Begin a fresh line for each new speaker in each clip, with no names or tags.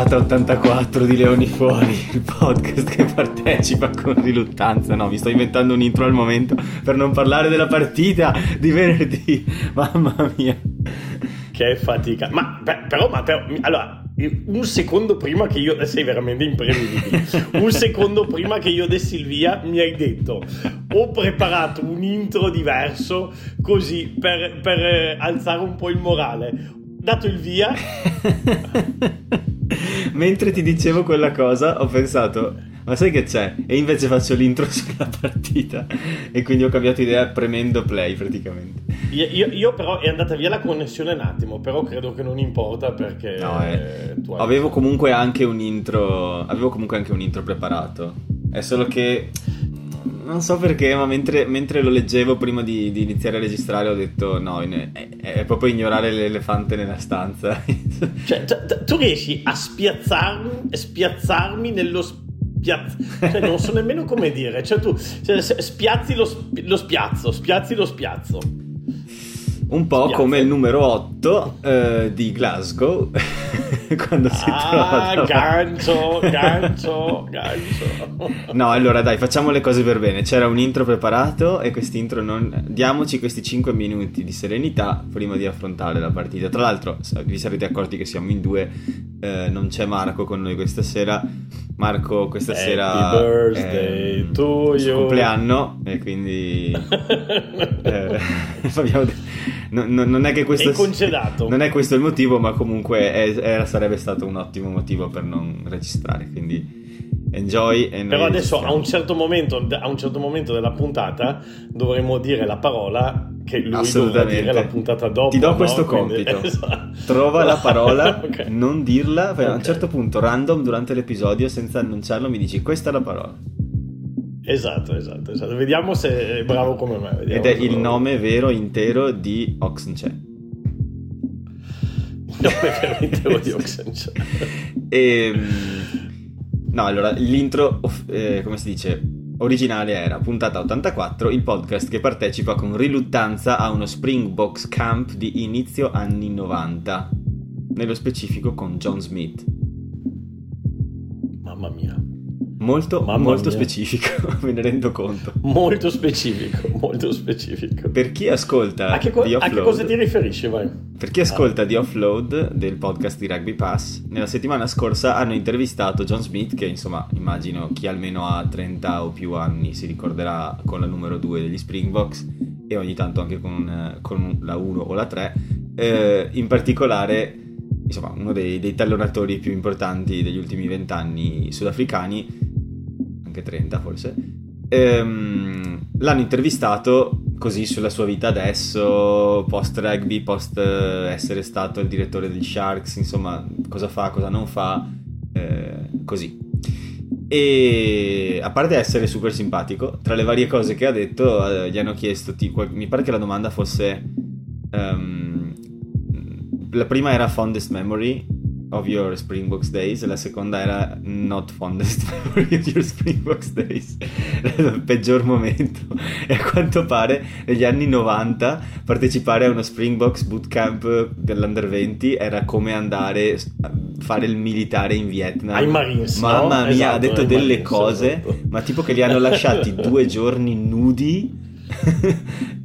Puntata 84 di Leoni Fuori, il podcast che partecipa con riluttanza. No, mi sto inventando un intro al momento per non parlare della partita di venerdì. Mamma mia.
Che fatica. Ma beh, però, ma però, allora, un secondo prima che io sei veramente imprevedibile. un secondo prima che io dessi il via mi hai detto ho preparato un intro diverso così per, per eh, alzare un po' il morale dato il via.
Mentre ti dicevo quella cosa, ho pensato, ma sai che c'è? E invece faccio l'intro sulla partita. E quindi ho cambiato idea premendo play praticamente.
Io, io, io però è andata via la connessione un attimo, però credo che non importa perché.
No, eh, avevo comunque anche un intro. Avevo comunque anche un intro preparato. È solo che non so perché, ma mentre, mentre lo leggevo prima di, di, iniziare a registrare ho detto no, è, è, proprio ignorare l'elefante nella stanza.
cioè, t- tu riesci a spiazzarmi, spiazzarmi nello spiazzo, cioè non so nemmeno come dire, cioè tu cioè, spiazzi lo, lo spiazzo, spiazzi lo spiazzo.
Un po' Spiazza. come il numero 8 eh, di Glasgow, quando si
ah, trova... gancio, gancio, gancio.
No, allora dai, facciamo le cose per bene. C'era un intro preparato e quest'intro non... Diamoci questi 5 minuti di serenità prima di affrontare la partita. Tra l'altro, vi sarete accorti che siamo in due, eh, non c'è Marco con noi questa sera. Marco questa
Happy
sera
birthday
è il compleanno e quindi eh, no, no, non è che questo
è
non è questo il motivo ma comunque è, era, sarebbe stato un ottimo motivo per non registrare quindi enjoy
però adesso a un, certo momento, a un certo momento della puntata dovremmo dire la parola che lui dovrà dire la puntata dopo.
Ti do no? questo Quindi, compito. Esatto. Trova la parola, okay. non dirla, okay. a un certo punto random durante l'episodio senza annunciarlo mi dici questa è la parola.
Esatto, esatto, esatto. Vediamo se è bravo come me. Vediamo
Ed è il nome vero intero di Oxenche.
Il nome vero intero di Oxenche.
e... Ehm, no, allora, l'intro, eh, come si dice, originale era puntata 84, il podcast che partecipa con riluttanza a uno Springboks Camp di inizio anni 90, nello specifico con John Smith.
Mamma mia.
Molto, molto specifico, me ne rendo conto.
Molto specifico, molto specifico.
Per chi ascolta
a che, co- a che cosa ti riferisci, vai?
Per chi ascolta ah. The Offload del podcast di Rugby Pass, nella settimana scorsa hanno intervistato John Smith, che insomma immagino chi almeno ha 30 o più anni si ricorderà con la numero 2 degli Springboks e ogni tanto anche con, con la 1 o la 3. Eh, in particolare insomma, uno dei, dei tallonatori più importanti degli ultimi vent'anni sudafricani, anche 30 forse, ehm, l'hanno intervistato così sulla sua vita adesso, post rugby, post essere stato il direttore degli Sharks, insomma, cosa fa, cosa non fa, eh, così. E a parte essere super simpatico, tra le varie cose che ha detto, eh, gli hanno chiesto, tipo, mi pare che la domanda fosse... Um, la prima era fondest memory of your Springboks days, la seconda era not fondest memory of your Springboks days, il peggior momento. E a quanto pare negli anni 90 partecipare a uno Springboks bootcamp dell'Under 20 era come andare a fare il militare in Vietnam.
Ai Marines.
Mamma
no?
mia, esatto, ha detto delle Marines, cose, esatto. ma tipo che li hanno lasciati due giorni nudi.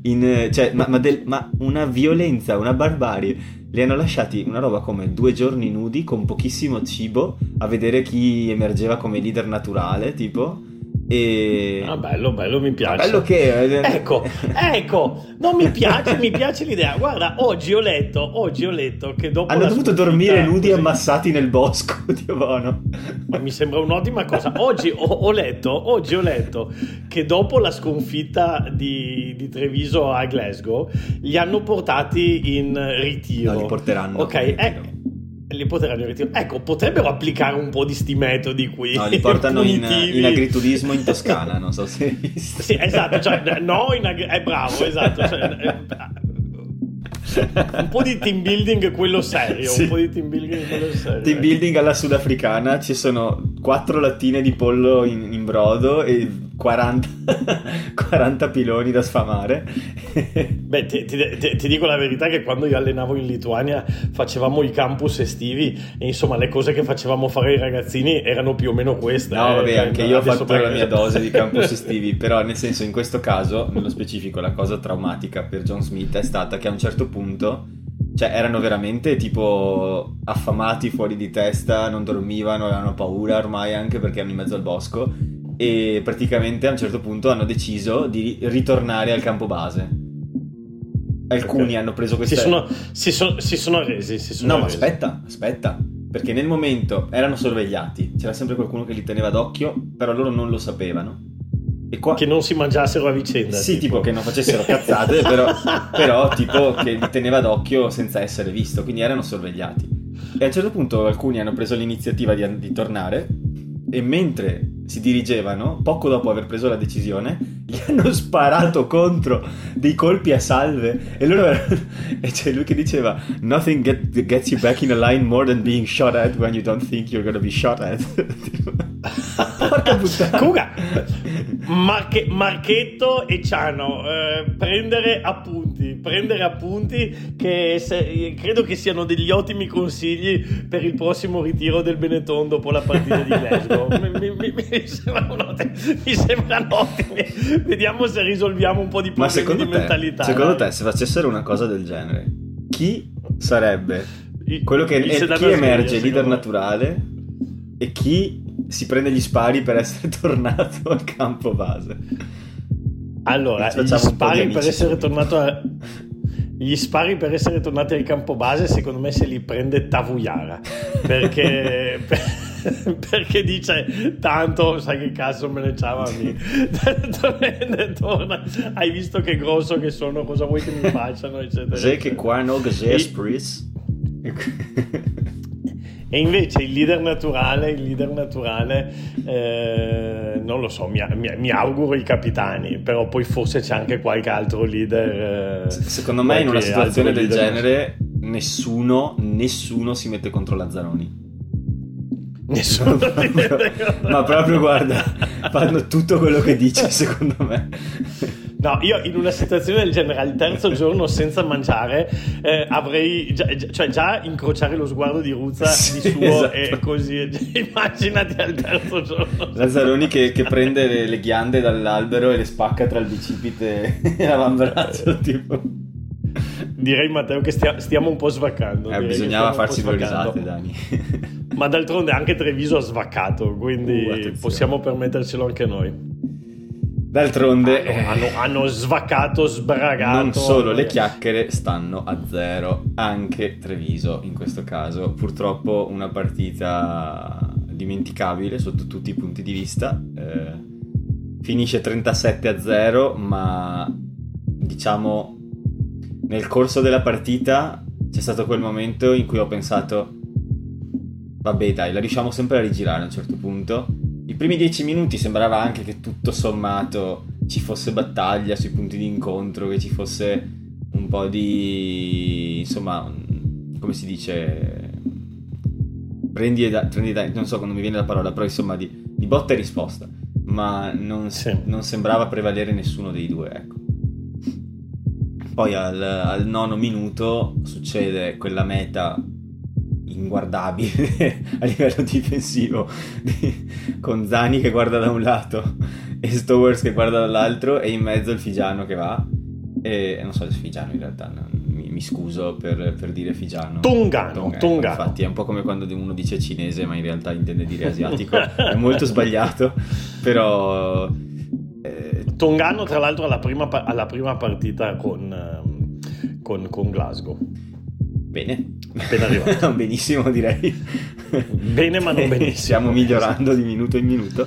In, cioè, ma, ma, del, ma una violenza, una barbarie li hanno lasciati una roba come due giorni nudi con pochissimo cibo a vedere chi emergeva come leader naturale, tipo. E...
Ah, bello, bello, mi piace.
Bello che...
Ecco, ecco, non mi piace, mi piace l'idea. Guarda, oggi ho letto, oggi ho letto che dopo...
Hanno dovuto dormire nudi così... ammassati nel bosco, Dio buono.
Ma mi sembra un'ottima cosa. Oggi ho, ho, letto, oggi ho letto che dopo la sconfitta di, di, Treviso a Glasgow li hanno portati in ritiro.
No, li porteranno.
Ok, eh, li potranno ritiro. Ecco, potrebbero applicare un po' di sti metodi qui.
No, li portano in, in, agriturismo in Toscana, non so se hai
visto. Sì, esatto, cioè, no, in ag- è bravo, esatto. Cioè, eh, un po' di team building quello serio sì. un po' di team building quello serio
team building alla sudafricana ci sono quattro lattine di pollo in, in brodo e 40, 40 piloni da sfamare.
Beh, ti, ti, ti, dico la verità che quando io allenavo in Lituania facevamo i campus estivi e insomma le cose che facevamo fare ai ragazzini erano più o meno queste.
No, vabbè, eh, anche io ho fatto la mia dose di campus estivi, però nel senso in questo caso, nello specifico, la cosa traumatica per John Smith è stata che a un certo punto cioè, erano veramente tipo affamati fuori di testa, non dormivano, avevano paura ormai anche perché erano in mezzo al bosco. E praticamente a un certo punto hanno deciso di ritornare al campo base. Alcuni okay. hanno preso questa.
Si sono, si sono, si sono resi. Si sono
no, resi. ma aspetta, aspetta. Perché nel momento erano sorvegliati, c'era sempre qualcuno che li teneva d'occhio, però loro non lo sapevano
Qua... Che non si mangiassero a vicenda.
Sì, tipo, tipo che non facessero cazzate, però, però, tipo che li teneva d'occhio senza essere visto, quindi erano sorvegliati. E a un certo punto alcuni hanno preso l'iniziativa di, di tornare e mentre si dirigevano, poco dopo aver preso la decisione, gli hanno sparato contro dei colpi a salve e loro e c'è lui che diceva nothing get, gets you back in a line more than being shot at when you don't think you're gonna be shot at.
Porca puttana. Comunque, Marche, Marchetto e Ciano eh, prendere appunti prendere appunti che se, credo che siano degli ottimi consigli per il prossimo ritiro del Benetton dopo la partita di Glasgow mi, mi, mi, sembrano, mi sembrano ottimi. Vediamo se risolviamo un po' di problemi di
te,
mentalità.
Secondo te, se facessero una cosa del genere, chi sarebbe quello che è, chi emerge leader naturale e chi si prende gli spari per essere tornato al campo base?
Allora, gli spari per essere tornato a gli spari per essere tornati al campo base secondo me se li prende Tavuyara perché perché dice tanto sai che cazzo me ne ciavami torna? Hai visto che grosso che sono cosa vuoi che mi facciano eccetera
sai che qua no che sei
e invece il leader naturale, il leader naturale eh, non lo so, mi, mi, mi, auguro i capitani, però poi forse c'è anche qualche altro leader.
Eh, Secondo me in una situazione del genere nessuno, nessuno si mette contro Lazzaroni.
Nessuno
ma proprio guarda, fanno tutto quello che dice secondo me.
No, io in una situazione del genere al terzo giorno senza mangiare eh, avrei già, cioè già incrociare lo sguardo di Ruzza sì, di suo esatto. e così immaginati al terzo giorno.
Lazzaroni che, che prende le, le, ghiande dall'albero e le spacca tra il bicipite e l'avambraccio tipo.
Direi Matteo che stia, stiamo un po' svaccando.
Eh, bisognava farsi due risate, Dani.
Ma d'altronde anche Treviso ha svaccato, quindi uh, possiamo permettercelo anche noi.
D'altronde
hanno, hanno, hanno, svaccato, sbragato.
Non solo le chiacchiere stanno a zero, anche Treviso in questo caso. Purtroppo una partita dimenticabile sotto tutti i punti di vista. Eh, finisce 37 a 0, ma diciamo nel corso della partita c'è stato quel momento in cui ho pensato vabbè dai, la riusciamo sempre a rigirare a un certo punto i primi dieci minuti sembrava anche che tutto sommato ci fosse battaglia sui punti di incontro, che ci fosse un po' di... insomma, come si dice... Prendi e dai, prendi e dai, non so quando mi viene la parola, però insomma di, di botta e risposta, ma non, sì. non, sembrava prevalere nessuno dei due, ecco. Poi al, al nono minuto succede quella meta inguardabile a livello difensivo con Zani che guarda da un lato e Stowers che guarda dall'altro e in mezzo il Figiano che va. E non so il Figiano in realtà mi, mi, scuso per, per, dire Figiano.
Tungano, Tungano, Tungano
infatti è un po' come quando uno dice cinese ma in realtà intende dire asiatico. È molto sbagliato però
eh... Tongano tra l'altro alla prima, alla prima partita con, ehm, con, con Glasgow.
Bene.
Appena arrivato.
Benissimo direi.
Bene ma non benissimo.
Stiamo migliorando di minuto in minuto.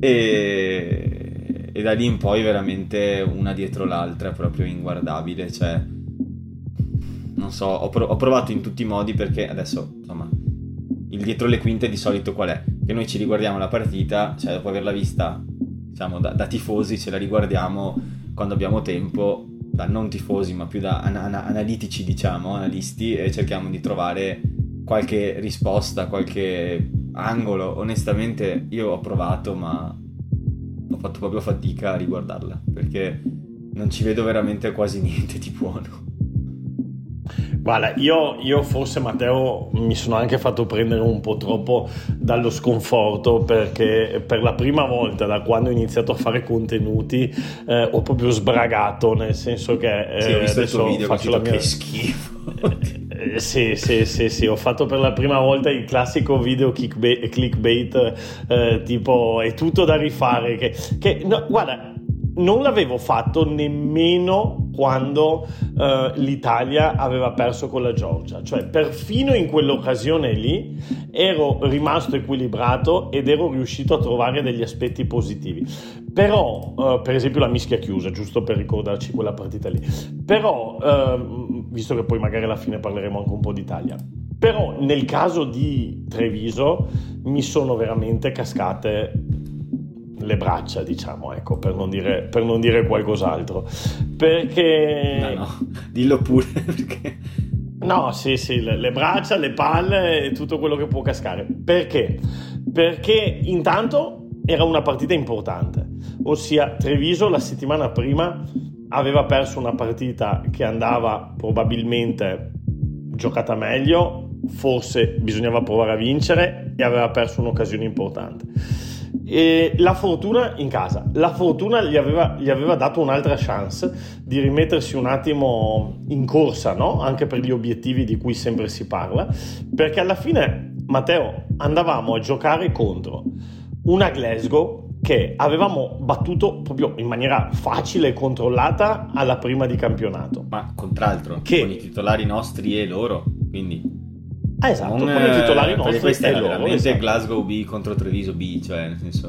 E, e da lì in poi veramente una dietro l'altra, proprio inguardabile. Cioè, non so, ho, pro- ho provato in tutti i modi perché adesso, insomma, il dietro le quinte di solito qual è? Che noi ci riguardiamo la partita, cioè dopo averla vista, diciamo, da, da tifosi, ce la riguardiamo quando abbiamo tempo da non tifosi ma più da an- an- analitici diciamo, analisti e cerchiamo di trovare qualche risposta, qualche angolo. Onestamente io ho provato ma ho fatto proprio fatica a riguardarla perché non ci vedo veramente quasi niente di buono.
Guarda, io, io, forse Matteo mi sono anche fatto prendere un po' troppo dallo sconforto perché per la prima volta da quando ho iniziato a fare contenuti eh, ho proprio sbragato, nel senso che...
Eh, sì, ho visto il tuo video faccio la mia... che schifo.
Eh, sì, sì, sì, sì, ho fatto per la prima volta il classico video clickbait, clickbait eh, tipo è tutto da rifare. Che, che no, guarda, non l'avevo fatto nemmeno quando uh, l'Italia aveva perso con la Georgia, cioè perfino in quell'occasione lì ero rimasto equilibrato ed ero riuscito a trovare degli aspetti positivi. Però, uh, per esempio, la mischia chiusa, giusto per ricordarci quella partita lì. Però, uh, visto che poi magari alla fine parleremo anche un po' d'Italia, però nel caso di Treviso mi sono veramente cascate le braccia, diciamo, ecco, per non dire, per non dire qualcos'altro. Perché...
No, no, dillo pure, perché...
No, sì, sì, le, le braccia, le palle e tutto quello che può cascare. Perché? Perché intanto era una partita importante, ossia Treviso la settimana prima aveva perso una partita che andava probabilmente giocata meglio, forse bisognava provare a vincere e aveva perso un'occasione importante. E la fortuna in casa, la fortuna gli aveva, gli aveva, dato un'altra chance di rimettersi un attimo in corsa, no? anche per gli obiettivi di cui sempre si parla, perché alla fine, Matteo, andavamo a giocare contro una Glasgow che avevamo battuto proprio in maniera facile e controllata alla prima di campionato.
Ma contraltro, che... con i titolari nostri e loro, quindi...
Ah, esatto, non, con i titolari nostri
questa
era loro,
veramente
esatto.
Glasgow B contro Treviso B, cioè nel senso...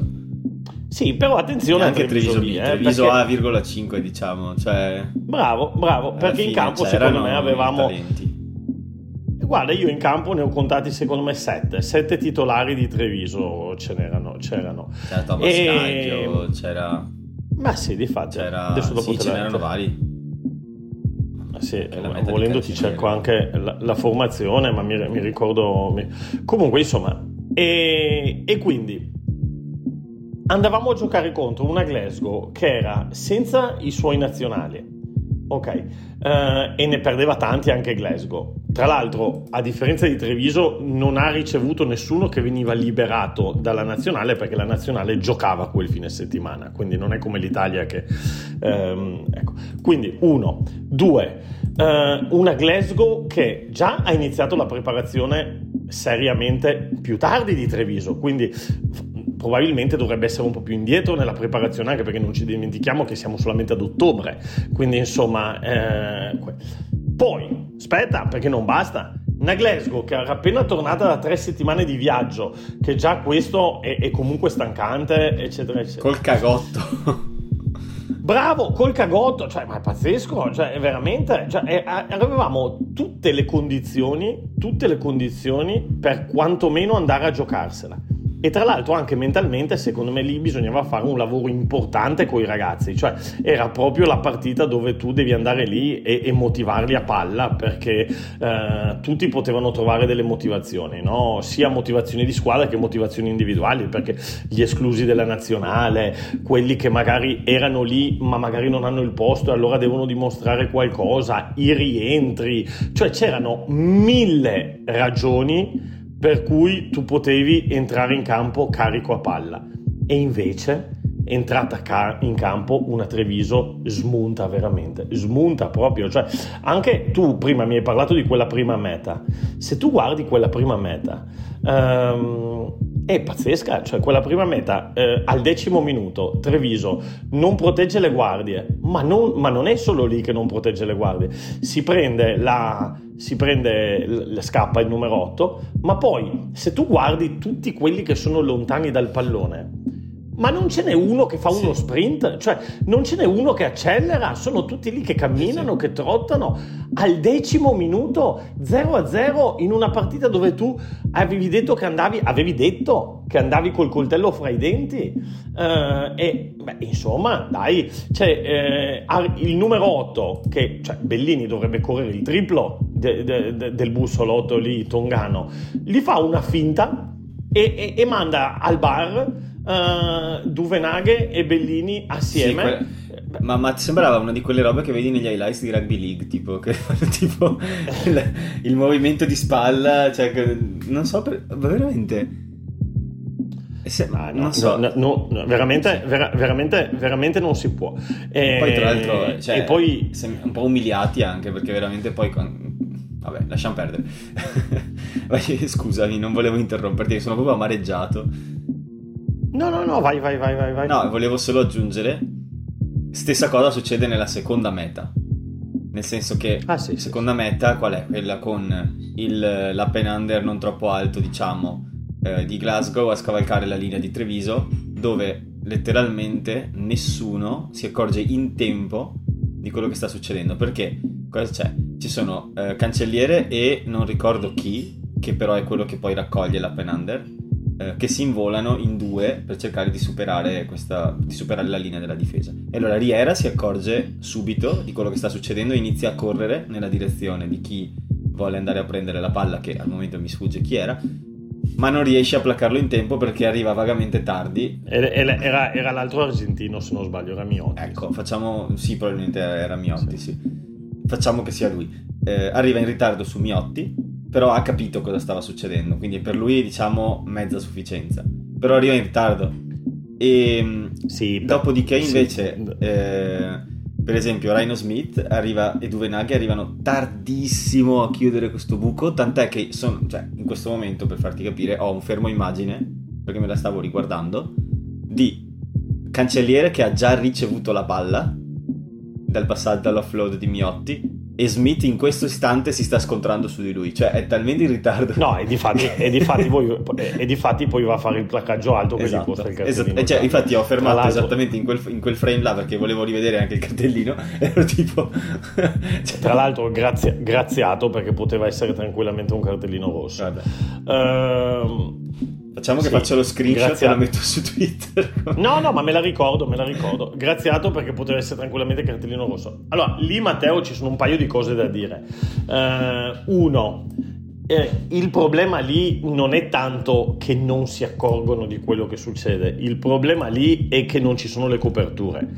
Sì, però attenzione
anche
a Treviso,
Treviso B,
eh,
Treviso
perché...
A,5 diciamo, cioè...
Bravo, bravo, perché in campo secondo me avevamo... Guarda, io in campo ne ho contati secondo me sette, sette titolari di Treviso ce n'erano. C'erano.
C'era Thomas e... Caglio, c'era...
Ma sì, di fatto.
C'era... Adesso dopo sì, ce n'erano vari.
Sì, eh, volendo ti cerco anche la, la, formazione, ma mi, mi ricordo... Mi... Comunque, insomma, e, e quindi andavamo a giocare contro una Glasgow che era senza i suoi nazionali, ok, uh, e ne perdeva tanti anche Glasgow. Tra l'altro, a differenza di Treviso, non ha ricevuto nessuno che veniva liberato dalla nazionale perché la nazionale giocava quel fine settimana, quindi non è come l'Italia che... Um, ecco. Quindi, uno. Due, uh, una Glasgow che già ha iniziato la preparazione seriamente più tardi di Treviso, quindi probabilmente dovrebbe essere un po' più indietro nella preparazione, anche perché non ci dimentichiamo che siamo solamente ad ottobre. Quindi, insomma, eh, poi aspetta, perché non basta. Una Glasgow che era appena tornata da tre settimane di viaggio, che già questo è, è comunque stancante, eccetera, eccetera.
Col cagotto.
Bravo, col cagotto, cioè, ma è pazzesco, cioè, veramente, cioè, è, avevamo tutte le condizioni, tutte le condizioni per quantomeno andare a giocarsela. E tra l'altro anche mentalmente, secondo me lì bisognava fare un lavoro importante con i ragazzi, cioè era proprio la partita dove tu devi andare lì e, e motivarli a palla perché eh, tutti potevano trovare delle motivazioni, no? sia motivazioni di squadra che motivazioni individuali, perché gli esclusi della nazionale, quelli che magari erano lì ma magari non hanno il posto e allora devono dimostrare qualcosa, i rientri, cioè c'erano mille ragioni per cui tu potevi entrare in campo carico a palla. E invece entrata in campo una Treviso smunta veramente, smunta proprio, cioè anche tu prima mi hai parlato di quella prima meta, se tu guardi quella prima meta um, è pazzesca, cioè quella prima meta eh, al decimo minuto Treviso non protegge le guardie, ma non, ma non, è solo lì che non protegge le guardie, si prende la, si prende, scappa il numero 8, ma poi se tu guardi tutti quelli che sono lontani dal pallone, ma non ce n'è uno che fa sì. uno sprint, cioè non ce n'è uno che accelera, sono tutti lì che camminano, sì. che trottano al decimo minuto 0 a 0 in una partita dove tu avevi detto che andavi, avevi detto che andavi col coltello fra i denti uh, e beh, insomma dai, cioè, eh, il numero 8 che cioè, Bellini dovrebbe correre il triplo de, de, de, del bussolotto lì tongano, gli fa una finta e, e, e manda al bar uh, Duvenaghe e Bellini assieme. Sì,
que- ma, ma, sembrava una di quelle robe che vedi negli highlights di Rugby League, tipo, che tipo il, il, movimento di spalla, cioè, che, non so, per, veramente...
Se, no, non so. No, no, veramente, vera, veramente, veramente, non si può.
E, poi, tra l'altro, cioè, e poi... un po' umiliati anche perché veramente poi. Vabbè, lasciamo perdere. Scusami, non volevo interromperti, sono proprio amareggiato.
No, no, no, vai, vai, vai, vai. vai.
No, volevo solo aggiungere Stessa cosa succede nella seconda meta. Nel senso che ah, sì, seconda sì. meta qual è? Quella con il, l'open under non troppo alto, diciamo, eh, di Glasgow a scavalcare la linea di Treviso, dove letteralmente nessuno si accorge in tempo di quello che sta succedendo. Perché cosa c'è? Ci sono eh, cancelliere e non ricordo chi, che però è quello che poi raccoglie l'open under eh, che si involano in due per cercare di superare, questa, di superare la linea della difesa. E allora Riera si accorge subito di quello che sta succedendo e inizia a correre nella direzione di chi vuole andare a prendere la palla, che al momento mi sfugge chi era, ma non riesce a placarlo in tempo perché arriva vagamente tardi.
Era, era l'altro argentino, se non sbaglio, era Miotti.
Ecco, facciamo... Sì, probabilmente era Miotti, sì. sì. Facciamo che sia lui. Eh, arriva in ritardo su Miotti, però ha capito cosa stava succedendo, quindi per lui diciamo mezza sufficienza. Però arriva in ritardo. E mm, sì, dopodiché invece, sì. eh, per esempio, Rhino Smith arriva, e Duvenaghi arrivano tardissimo a chiudere questo buco, tant'è che sono, cioè, in questo momento, per farti capire, ho un fermo immagine, perché me la stavo riguardando, di Cancelliere che ha già ricevuto la palla dal passaggio dall'offload di Miotti e Smith in questo istante si sta scontrando su di lui, cioè è talmente in ritardo.
No, e di fatti, e di fatti, poi, e di fatti poi va a fare il placcaggio alto che esatto, gli costa il cartellino.
Esatto. Cioè, infatti ho fermato esattamente in quel, in quel, frame là perché volevo rivedere anche il cartellino, ero tipo...
cioè... Tra l'altro grazia, graziato perché poteva essere tranquillamente un cartellino rosso. Vabbè.
Uh, Facciamo che sì, faccio lo screenshot graziato. e la metto su Twitter.
no, no, ma me la ricordo, me la ricordo. Graziato perché poteva essere tranquillamente cartellino rosso. Allora, lì Matteo ci sono un paio di cose da dire. Uh, uno, eh, il problema lì non è tanto che non si accorgono di quello che succede, il problema lì è che non ci sono le coperture.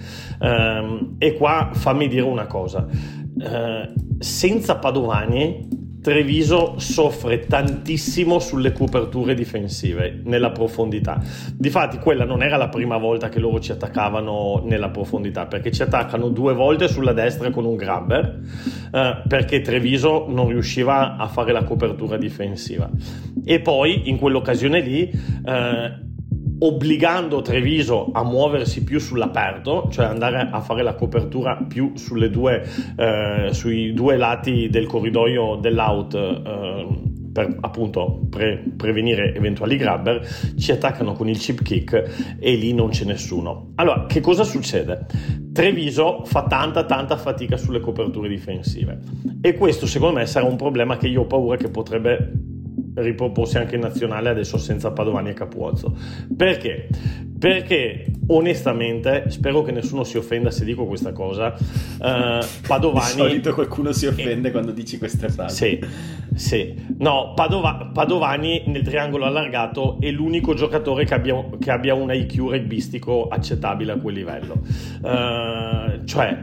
Uh, e qua fammi dire una cosa, uh, senza Padovani Treviso soffre tantissimo sulle coperture difensive nella profondità. Difatti, quella non era la prima volta che loro ci attaccavano nella profondità, perché ci attaccano due volte sulla destra con un grabber, eh, perché Treviso non riusciva a fare la copertura difensiva. E poi, in quell'occasione lì, eh, obbligando Treviso a muoversi più sull'aperto, cioè andare a fare la copertura più due, eh, sui due lati del corridoio dell'out eh, per appunto pre- prevenire eventuali grabber, ci attaccano con il chip kick e lì non c'è nessuno. Allora, che cosa succede? Treviso fa tanta tanta fatica sulle coperture difensive e questo secondo me sarà un problema che io ho paura che potrebbe riproporsi anche in nazionale adesso senza Padovani e Capuozzo. Perché? Perché onestamente, spero che nessuno si offenda se dico questa cosa, uh, Padovani... Di
solito qualcuno si offende è... quando dici queste frasi.
Sì, sì. No, Padova... Padovani nel triangolo allargato è l'unico giocatore che abbia, che abbia un IQ rugbistico accettabile a quel livello. Uh, cioè,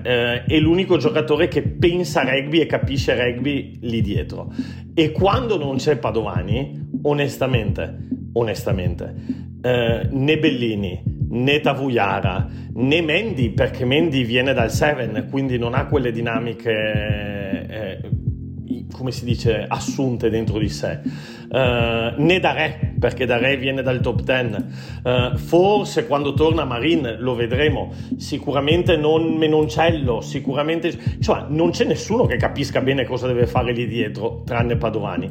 uh, è l'unico giocatore che pensa rugby e capisce rugby lì dietro. E quando non c'è Padovani, onestamente, onestamente, eh, né Bellini, né Tavuyara, né Mendy, perché Mendy viene dal 7, quindi non ha quelle dinamiche, eh, come si dice, assunte dentro di sé. Uh, né da Re, perché da Re viene dal top 10. Uh, forse quando torna Marin lo vedremo. Sicuramente non Menoncello, sicuramente. Cioè, non c'è nessuno che capisca bene cosa deve fare lì dietro, tranne Padovani.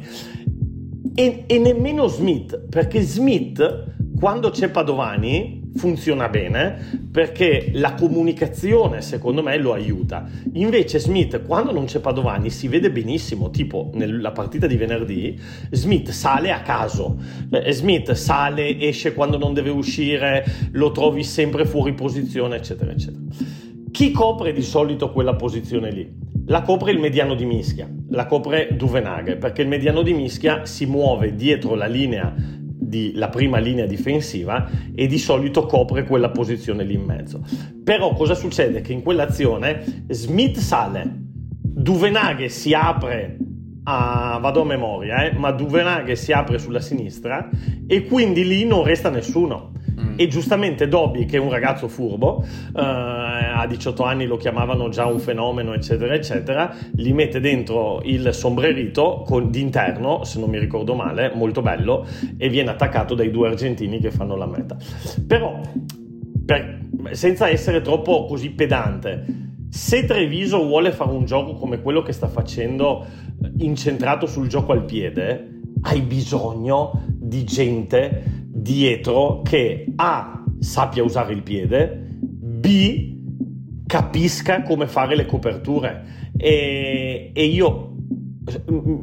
E, e nemmeno Smith, perché Smith quando c'è Padovani funziona bene perché la comunicazione secondo me lo aiuta. Invece Smith quando non c'è Padovani si vede benissimo, tipo nella partita di venerdì Smith sale a caso, Smith sale, esce quando non deve uscire, lo trovi sempre fuori posizione eccetera eccetera. Chi copre di solito quella posizione lì? La copre il mediano di mischia, la copre Duvenaghe, perché il mediano di mischia si muove dietro la linea di, la prima linea difensiva e di solito copre quella posizione lì in mezzo. Però cosa succede? Che in quell'azione Smith sale, Duvenaghe si apre a, vado a memoria, eh, ma Duvenaghe si apre sulla sinistra e quindi lì non resta nessuno. Mm. E giustamente Dobby, che è un ragazzo furbo, eh, a 18 anni lo chiamavano già un fenomeno, eccetera, eccetera, gli mette dentro il sombrerito con, d'interno, se non mi ricordo male, molto bello, e viene attaccato dai due argentini che fanno la meta. Però, per, senza essere troppo così pedante, se Treviso vuole fare un gioco come quello che sta facendo, incentrato sul gioco al piede, hai bisogno di gente dietro che A sappia usare il piede, B capisca come fare le coperture. E, e io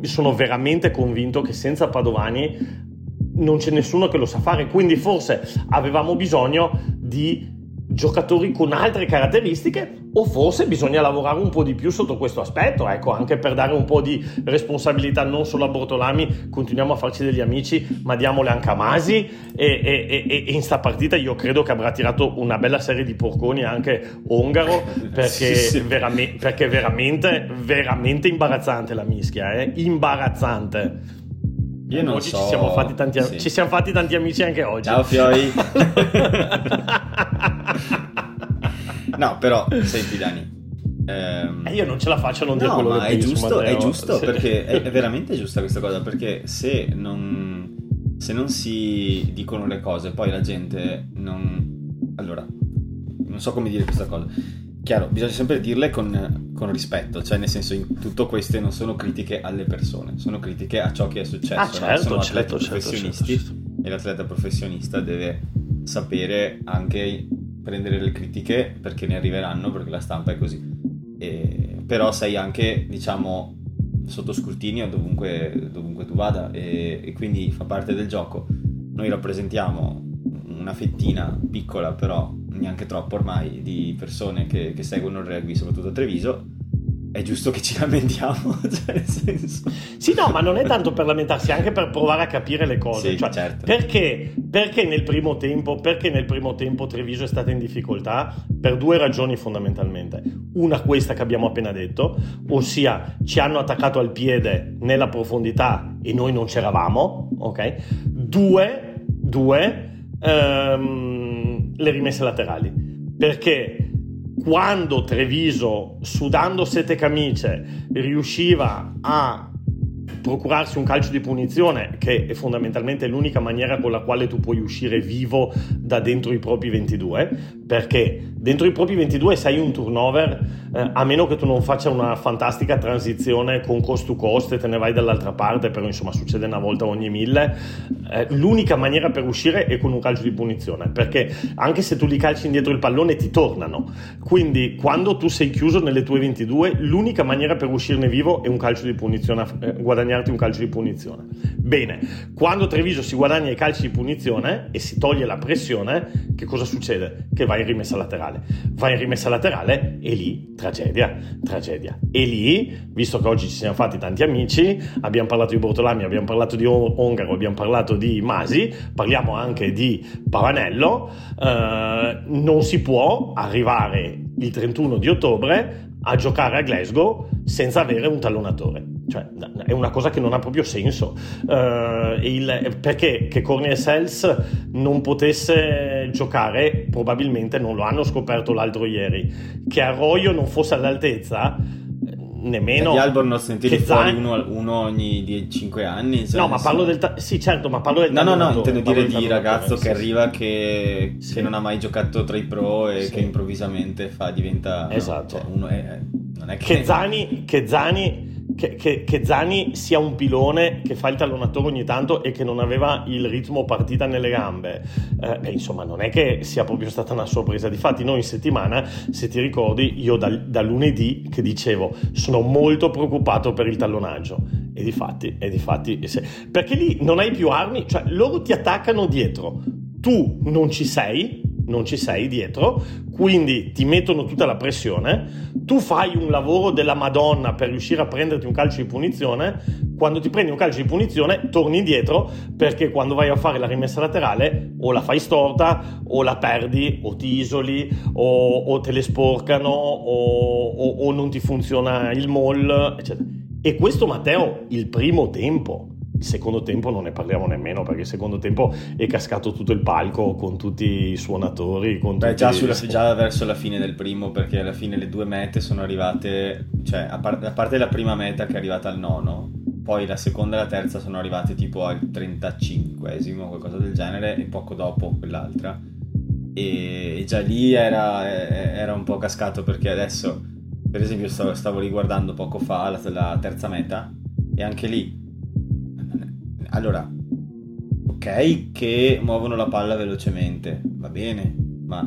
sono veramente convinto che senza Padovani non c'è nessuno che lo sa fare, quindi forse avevamo bisogno di giocatori con altre caratteristiche o forse bisogna lavorare un po' di più sotto questo aspetto, ecco, anche per dare un po' di responsabilità non solo a Bortolami, continuiamo a farci degli amici, ma diamole anche a Masi e, e, e, e in sta partita io credo che avrà tirato una bella serie di porconi anche Ongaro perché, sì, sì. Veramente, perché veramente, veramente imbarazzante la mischia, eh? imbarazzante.
Io non
oggi
so.
ci siamo, fatti tanti, sì. ci siamo fatti tanti amici anche oggi.
Ciao Fioi. no, però, senti Dani.
Ehm... Eh, io non ce la faccio a non
no,
dire quello
ma
che
è giusto,
Matteo.
è giusto sì. perché è, è, veramente giusta questa cosa perché se non, se non si dicono le cose poi la gente non allora non so come dire questa cosa chiaro, bisogna sempre dirle con, con, rispetto, cioè nel senso in tutto queste non sono critiche alle persone, sono critiche a ciò che è successo,
ah, certo,
sono
certo,
atleti
certo,
professionisti
certo, certo.
e l'atleta professionista deve sapere anche prendere le critiche perché ne arriveranno, perché la stampa è così. E, però sei anche, diciamo, sotto scrutinio dovunque, dovunque tu vada e, e quindi fa parte del gioco. Noi rappresentiamo una fettina piccola però neanche troppo ormai di persone che, che seguono il rugby, soprattutto a Treviso, è giusto che ci lamentiamo, cioè nel senso...
Sì, no, ma non è tanto per lamentarsi, anche per provare a capire le cose.
Sì,
cioè,
certo.
perché, perché, nel primo tempo, perché nel primo tempo Treviso è stata in difficoltà? Per due ragioni fondamentalmente. Una questa che abbiamo appena detto, ossia ci hanno attaccato al piede nella profondità e noi non c'eravamo, ok? Due, due, um, le rimesse laterali. Perché quando Treviso, sudando sette camicie, riusciva a procurarsi un calcio di punizione, che è fondamentalmente l'unica maniera con la quale tu puoi uscire vivo da dentro i propri 22, perché dentro i propri 22 sei un turnover, eh, a meno che tu non faccia una fantastica transizione con cost to cost e te ne vai dall'altra parte, però insomma succede una volta ogni mille, eh, l'unica maniera per uscire è con un calcio di punizione, perché anche se tu li calci indietro il pallone ti tornano, quindi quando tu sei chiuso nelle tue 22, l'unica maniera per uscirne vivo è un calcio di punizione, eh, guadagnarti un calcio di punizione. Bene, quando Treviso si guadagna i calci di punizione e si toglie la pressione, che cosa succede? Che vai rimessa laterale. Vai in rimessa laterale e lì tragedia, tragedia. E lì, visto che oggi ci siamo fatti tanti amici, abbiamo parlato di Bortolami, abbiamo parlato di Ongaro, abbiamo parlato di Masi, parliamo anche di Pavanello, eh, non si può arrivare il 31 di ottobre a giocare a Glasgow senza avere un tallonatore. Cioè, è una cosa che non ha proprio senso. Uh, il, perché che Cornel Sels non potesse giocare, probabilmente non lo hanno scoperto l'altro ieri. Che Arroyo non fosse all'altezza, nemmeno.
Gli Albornoz ne tiri fuori uno, uno, ogni 5 anni.
Cioè no, ma parlo del. Ta- sì, certo, ma parlo del.
No, no, no, intendo dire di ragazzo che arriva che, sì. che, non ha mai giocato tra i pro e sì. che improvvisamente fa, diventa.
Esatto.
No, cioè uno è, non è che.
Che Zani, che Zani che, che, che, Zani sia un pilone che fa il tallonatore ogni tanto e che non aveva il ritmo partita nelle gambe. Eh, beh, insomma, non è che sia proprio stata una sorpresa. Difatti, noi in settimana, se ti ricordi, io da, da lunedì che dicevo sono molto preoccupato per il tallonaggio. E difatti, e difatti se, perché lì non hai più armi, cioè loro ti attaccano dietro, tu non ci sei, non ci sei dietro, quindi ti mettono tutta la pressione, tu fai un lavoro della Madonna per riuscire a prenderti un calcio di punizione, quando ti prendi un calcio di punizione torni indietro perché quando vai a fare la rimessa laterale o la fai storta o la perdi o ti isoli o, o te le sporcano o, o, o non ti funziona il mall, eccetera. E questo Matteo il primo tempo. Il secondo tempo non ne parliamo nemmeno perché il secondo tempo è cascato tutto il palco con tutti i suonatori. Con
Beh, già, sulla, già, verso la fine del primo, perché alla fine le due mete sono arrivate, cioè a, par- a, parte la prima meta che è arrivata al nono, poi la seconda e la terza sono arrivate tipo al 35esimo, qualcosa del genere, e poco dopo quell'altra. E, e già lì era, era, un po' cascato perché adesso, per esempio, stavo, stavo riguardando poco fa la, la terza meta e anche lì allora, ok che muovono la palla velocemente, va bene, ma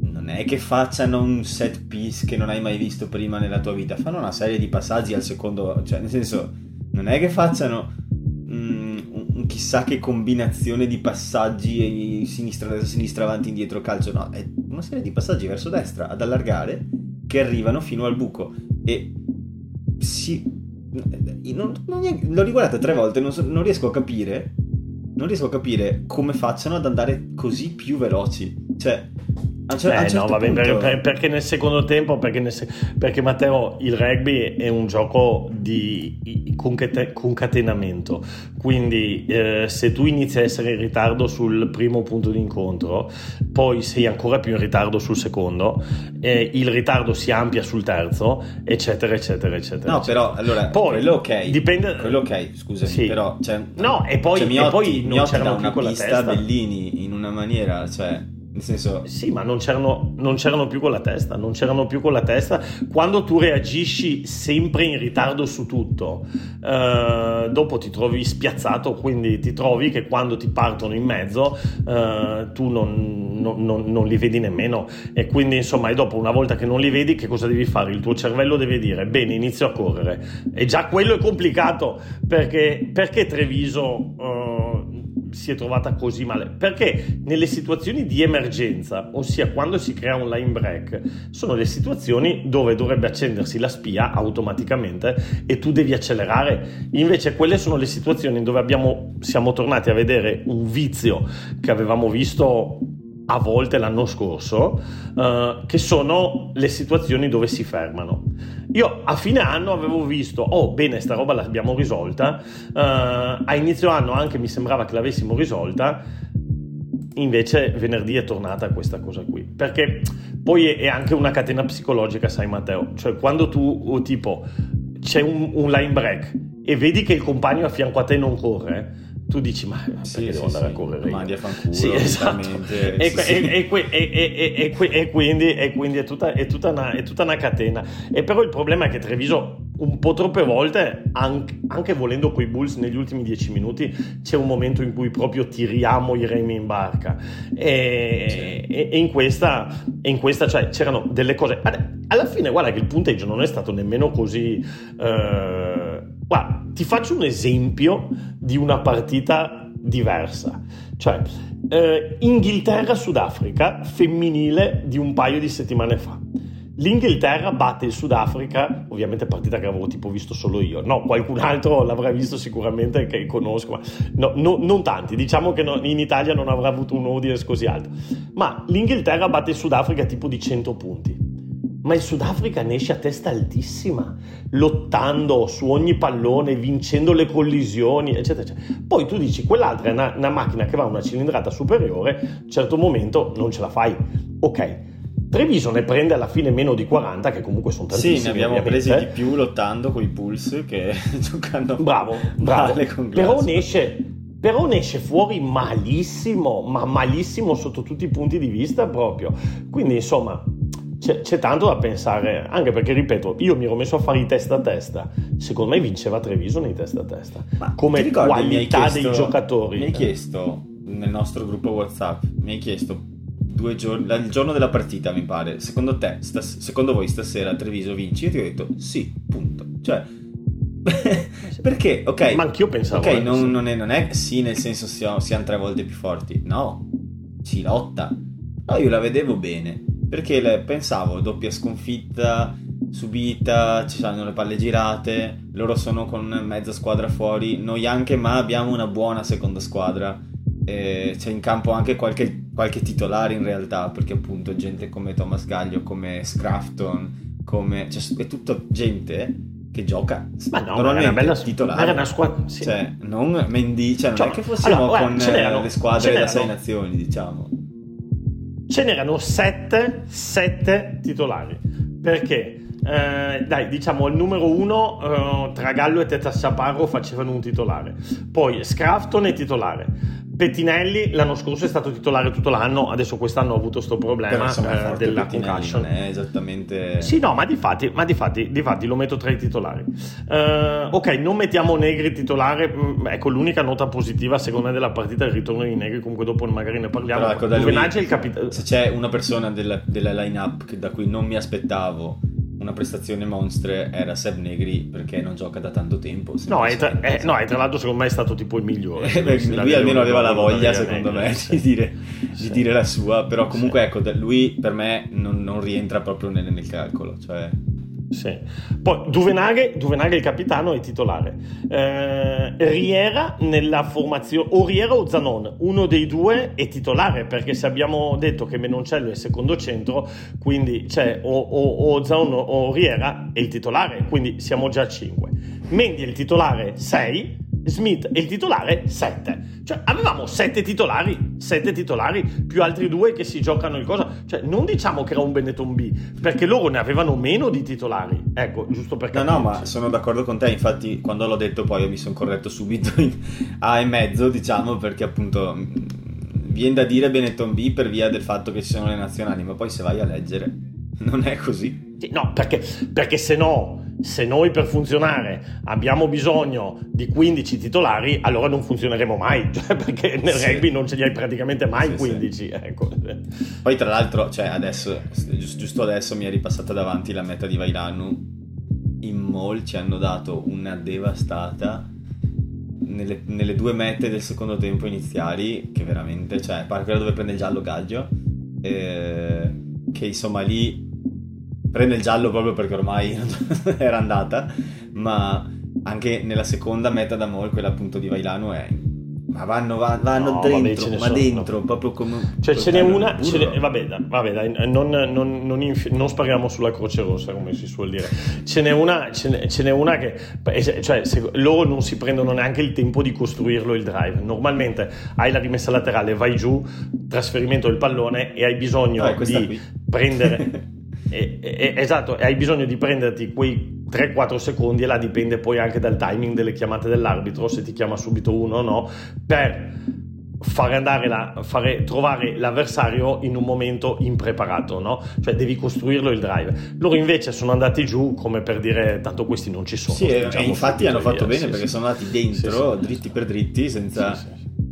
non è che facciano un set piece che non hai mai visto prima nella tua vita, fanno una serie di passaggi al secondo, cioè nel senso, non è che facciano mm, un chissà che combinazione di passaggi sinistra, destra, sinistra, avanti, indietro, calcio, no, è una serie di passaggi verso destra ad allargare che arrivano fino al buco. E si non, non, l'ho riguardata tre volte, non, so, non, riesco a capire. Non riesco a capire come facciano ad andare così più veloci. Cioè,
cer- eh, certo no, vabbè, punto... per, perché nel secondo tempo, perché, nel se- perché, Matteo, il rugby è un gioco di concate- concatenamento. Quindi, eh, se tu inizi a essere in ritardo sul primo punto di incontro, poi sei ancora più in ritardo sul secondo, eh, il ritardo si amplia sul terzo, eccetera, eccetera, eccetera.
No, però allora, poi, quello ok.
Dipende...
Quello ok, scusami, sì. però. Cioè,
no, e poi,
cioè,
Miotti, e poi non
c'era
più con la
pista Bellini in una maniera, cioè nel senso...
Sì, ma non c'erano, non c'erano, più con la testa, non c'erano più con la testa. Quando tu reagisci sempre in ritardo su tutto, eh, dopo ti trovi spiazzato, quindi ti trovi che quando ti partono in mezzo eh, tu non, non, non, li vedi nemmeno. E quindi insomma, e dopo una volta che non li vedi, che cosa devi fare? Il tuo cervello deve dire, bene, inizio a correre. E già quello è complicato, perché, perché Treviso... Eh, si è trovata così male? Perché nelle situazioni di emergenza, ossia quando si crea un line break, sono le situazioni dove dovrebbe accendersi la spia automaticamente e tu devi accelerare. Invece quelle sono le situazioni dove abbiamo, siamo tornati a vedere un vizio che avevamo visto a volte l'anno scorso, uh, che sono le situazioni dove si fermano. Io a fine anno avevo visto, oh bene, sta roba l'abbiamo risolta, uh, a inizio anno anche mi sembrava che l'avessimo risolta, invece venerdì è tornata questa cosa qui, perché poi è anche una catena psicologica, sai Matteo, cioè quando tu tipo c'è un, un line break e vedi che il compagno a fianco a te non corre, tu dici ma
sì,
perché
sì,
devo andare
sì.
a correre
mandi a fanculo
sì, esatto. e,
sì.
e, e, e, quindi, e quindi è, tutta, è, tutta una, è, tutta, una, catena e però il problema è che Treviso un po' troppe volte anche, anche volendo coi Bulls negli ultimi dieci minuti c'è un momento in cui proprio tiriamo i remi in barca e, in questa, in questa cioè, c'erano delle cose alla fine guarda che il punteggio non è stato nemmeno così eh, guarda ti faccio un esempio di una partita diversa. Cioè, eh, Inghilterra-Sudafrica femminile di un paio di settimane fa. L'Inghilterra batte il Sudafrica, ovviamente partita che avevo tipo visto solo io, no, qualcun altro l'avrà visto sicuramente che conosco, ma no, no, non tanti, diciamo che no, in Italia non avrà avuto un audience così alto, ma l'Inghilterra batte il Sudafrica tipo di 100 punti ma il Sudafrica ne esce a testa altissima, lottando su ogni pallone, vincendo le collisioni, eccetera, eccetera. Poi tu dici, quell'altra è una, una macchina che va a una cilindrata superiore, a un certo momento non ce la fai. Ok, Treviso ne prende alla fine meno di 40, che comunque sono tantissimi.
Sì, ne abbiamo ovviamente. presi di più lottando con i Pulse che giocando
bravo, bravo. con Però ne esce però ne esce fuori malissimo, ma malissimo sotto tutti i punti di vista proprio. Quindi insomma, c'è, c'è, tanto da pensare, anche perché, ripeto, io mi ero messo a fare i test a testa. Secondo me vinceva Treviso nei test a testa.
Ma
come
ricordi,
qualità
chiesto,
dei giocatori.
Mi hai chiesto nel nostro gruppo WhatsApp, mi hai chiesto due giorni, il giorno della partita, mi pare. Secondo te, stas- secondo voi stasera Treviso vinci? Io ti ho detto sì, punto. Cioè. perché, ok.
Ma anch'io pensavo.
Ok, non, non, è, non, è, sì, nel senso siamo, siamo tre volte più forti. No, si lotta. No, io la vedevo bene perché le, pensavo doppia sconfitta subita, ci saranno le palle girate, loro sono con mezza squadra fuori, noi anche, ma abbiamo una buona seconda squadra. E c'è in campo anche qualche, qualche titolare in realtà, perché appunto gente come Thomas Gaglio, come Scrafton, come... Cioè, è tutta gente che gioca
ma no, normalmente era una bella
titolare.
Era una squadra, sì.
Cioè, non Mendy, cioè non cioè, è che fossimo allora, con eh, le squadre da sei nazioni, diciamo.
Ce n'erano sette, sette titolari. Perché? Eh, dai, diciamo il numero uno eh, tra Gallo e Teta Saparro facevano un titolare. Poi Scrafton è titolare. Pettinelli l'anno scorso è stato titolare tutto l'anno, adesso quest'anno ha avuto questo problema insomma, eh, della concussion.
Non è esattamente.
Sì, no, ma di fatti, ma di fatti, di fatti lo metto tra i titolari. Uh, ok, non mettiamo Negri titolare. Mm, ecco, l'unica nota positiva secondo me della partita è il ritorno di Negri. Comunque, dopo magari ne parliamo. Però, ecco,
lui, il capitano. Se c'è una persona della, della line-up da cui non mi aspettavo una prestazione monstre era Seb Negri perché non gioca da tanto tempo.
No, e tra, eh, no, tra l'altro secondo me è stato tipo il migliore.
Eh, lui almeno aveva la voglia, secondo me, di, dire, sì. di dire, la sua, però comunque sì. ecco, lui per me non, non rientra proprio nel, nel calcolo. Cioè...
Sì. Poi Duvenaghe, Duvenaghe il capitano è titolare. Eh, Riera nella formazione, o Riera o Zanon, uno dei due è titolare perché se abbiamo detto che Menoncello è secondo centro, quindi c'è o, o, o Zanon o Riera è il titolare, quindi siamo già a 5. Mendy è il titolare 6 Smith è il titolare 7. Cioè avevamo 7 titolari, 7 titolari più altri due che si giocano il cosa. Cioè non diciamo che era un Benetton B, perché loro ne avevano meno di titolari. Ecco, giusto perché...
No, no, ma sono d'accordo con te, infatti quando l'ho detto poi mi sono corretto subito in A e mezzo, diciamo, perché appunto viene da dire Benetton B per via del fatto che ci sono le nazionali, ma poi se vai a leggere non è così.
No, perché, perché se no se noi per funzionare abbiamo bisogno di 15 titolari, allora non funzioneremo mai, cioè perché nel sì. rugby non ce li hai praticamente mai sì, 15. Sì. Ecco.
Poi tra l'altro, cioè adesso, giusto adesso mi è ripassata davanti la meta di Vairanu, in Mall ci hanno dato una devastata nelle, nelle, due mete del secondo tempo iniziali, che veramente, cioè, quella dove prende il giallo Gaggio, eh, che insomma lì prende il giallo proprio perché ormai era andata, ma anche nella seconda meta da Mol, quella appunto di Vailano è ma vanno, vanno no, dentro, vabbè, ma dentro, no. proprio come...
Cioè ce n'è una, ce n'è, vabbè, vabbè dai, non, non, non, inf- non, spariamo sulla croce rossa come si suol dire, ce n'è una, ce n'è, ce n'è una che, cioè se, loro non si prendono neanche il tempo di costruirlo il drive, normalmente hai la rimessa laterale, vai giù, trasferimento del pallone e hai bisogno ah, di qui. prendere... E, e, esatto, hai bisogno di prenderti quei 3-4 secondi e là dipende poi anche dal timing delle chiamate dell'arbitro, se ti chiama subito uno o no, per fare andare la, fare, trovare l'avversario in un momento impreparato, no? Cioè devi costruirlo il drive. Loro invece sono andati giù come per dire tanto questi non ci sono.
Sì, e infatti hanno fatto via. bene sì, perché sì. sono andati dentro, sì, dritti per dritti, senza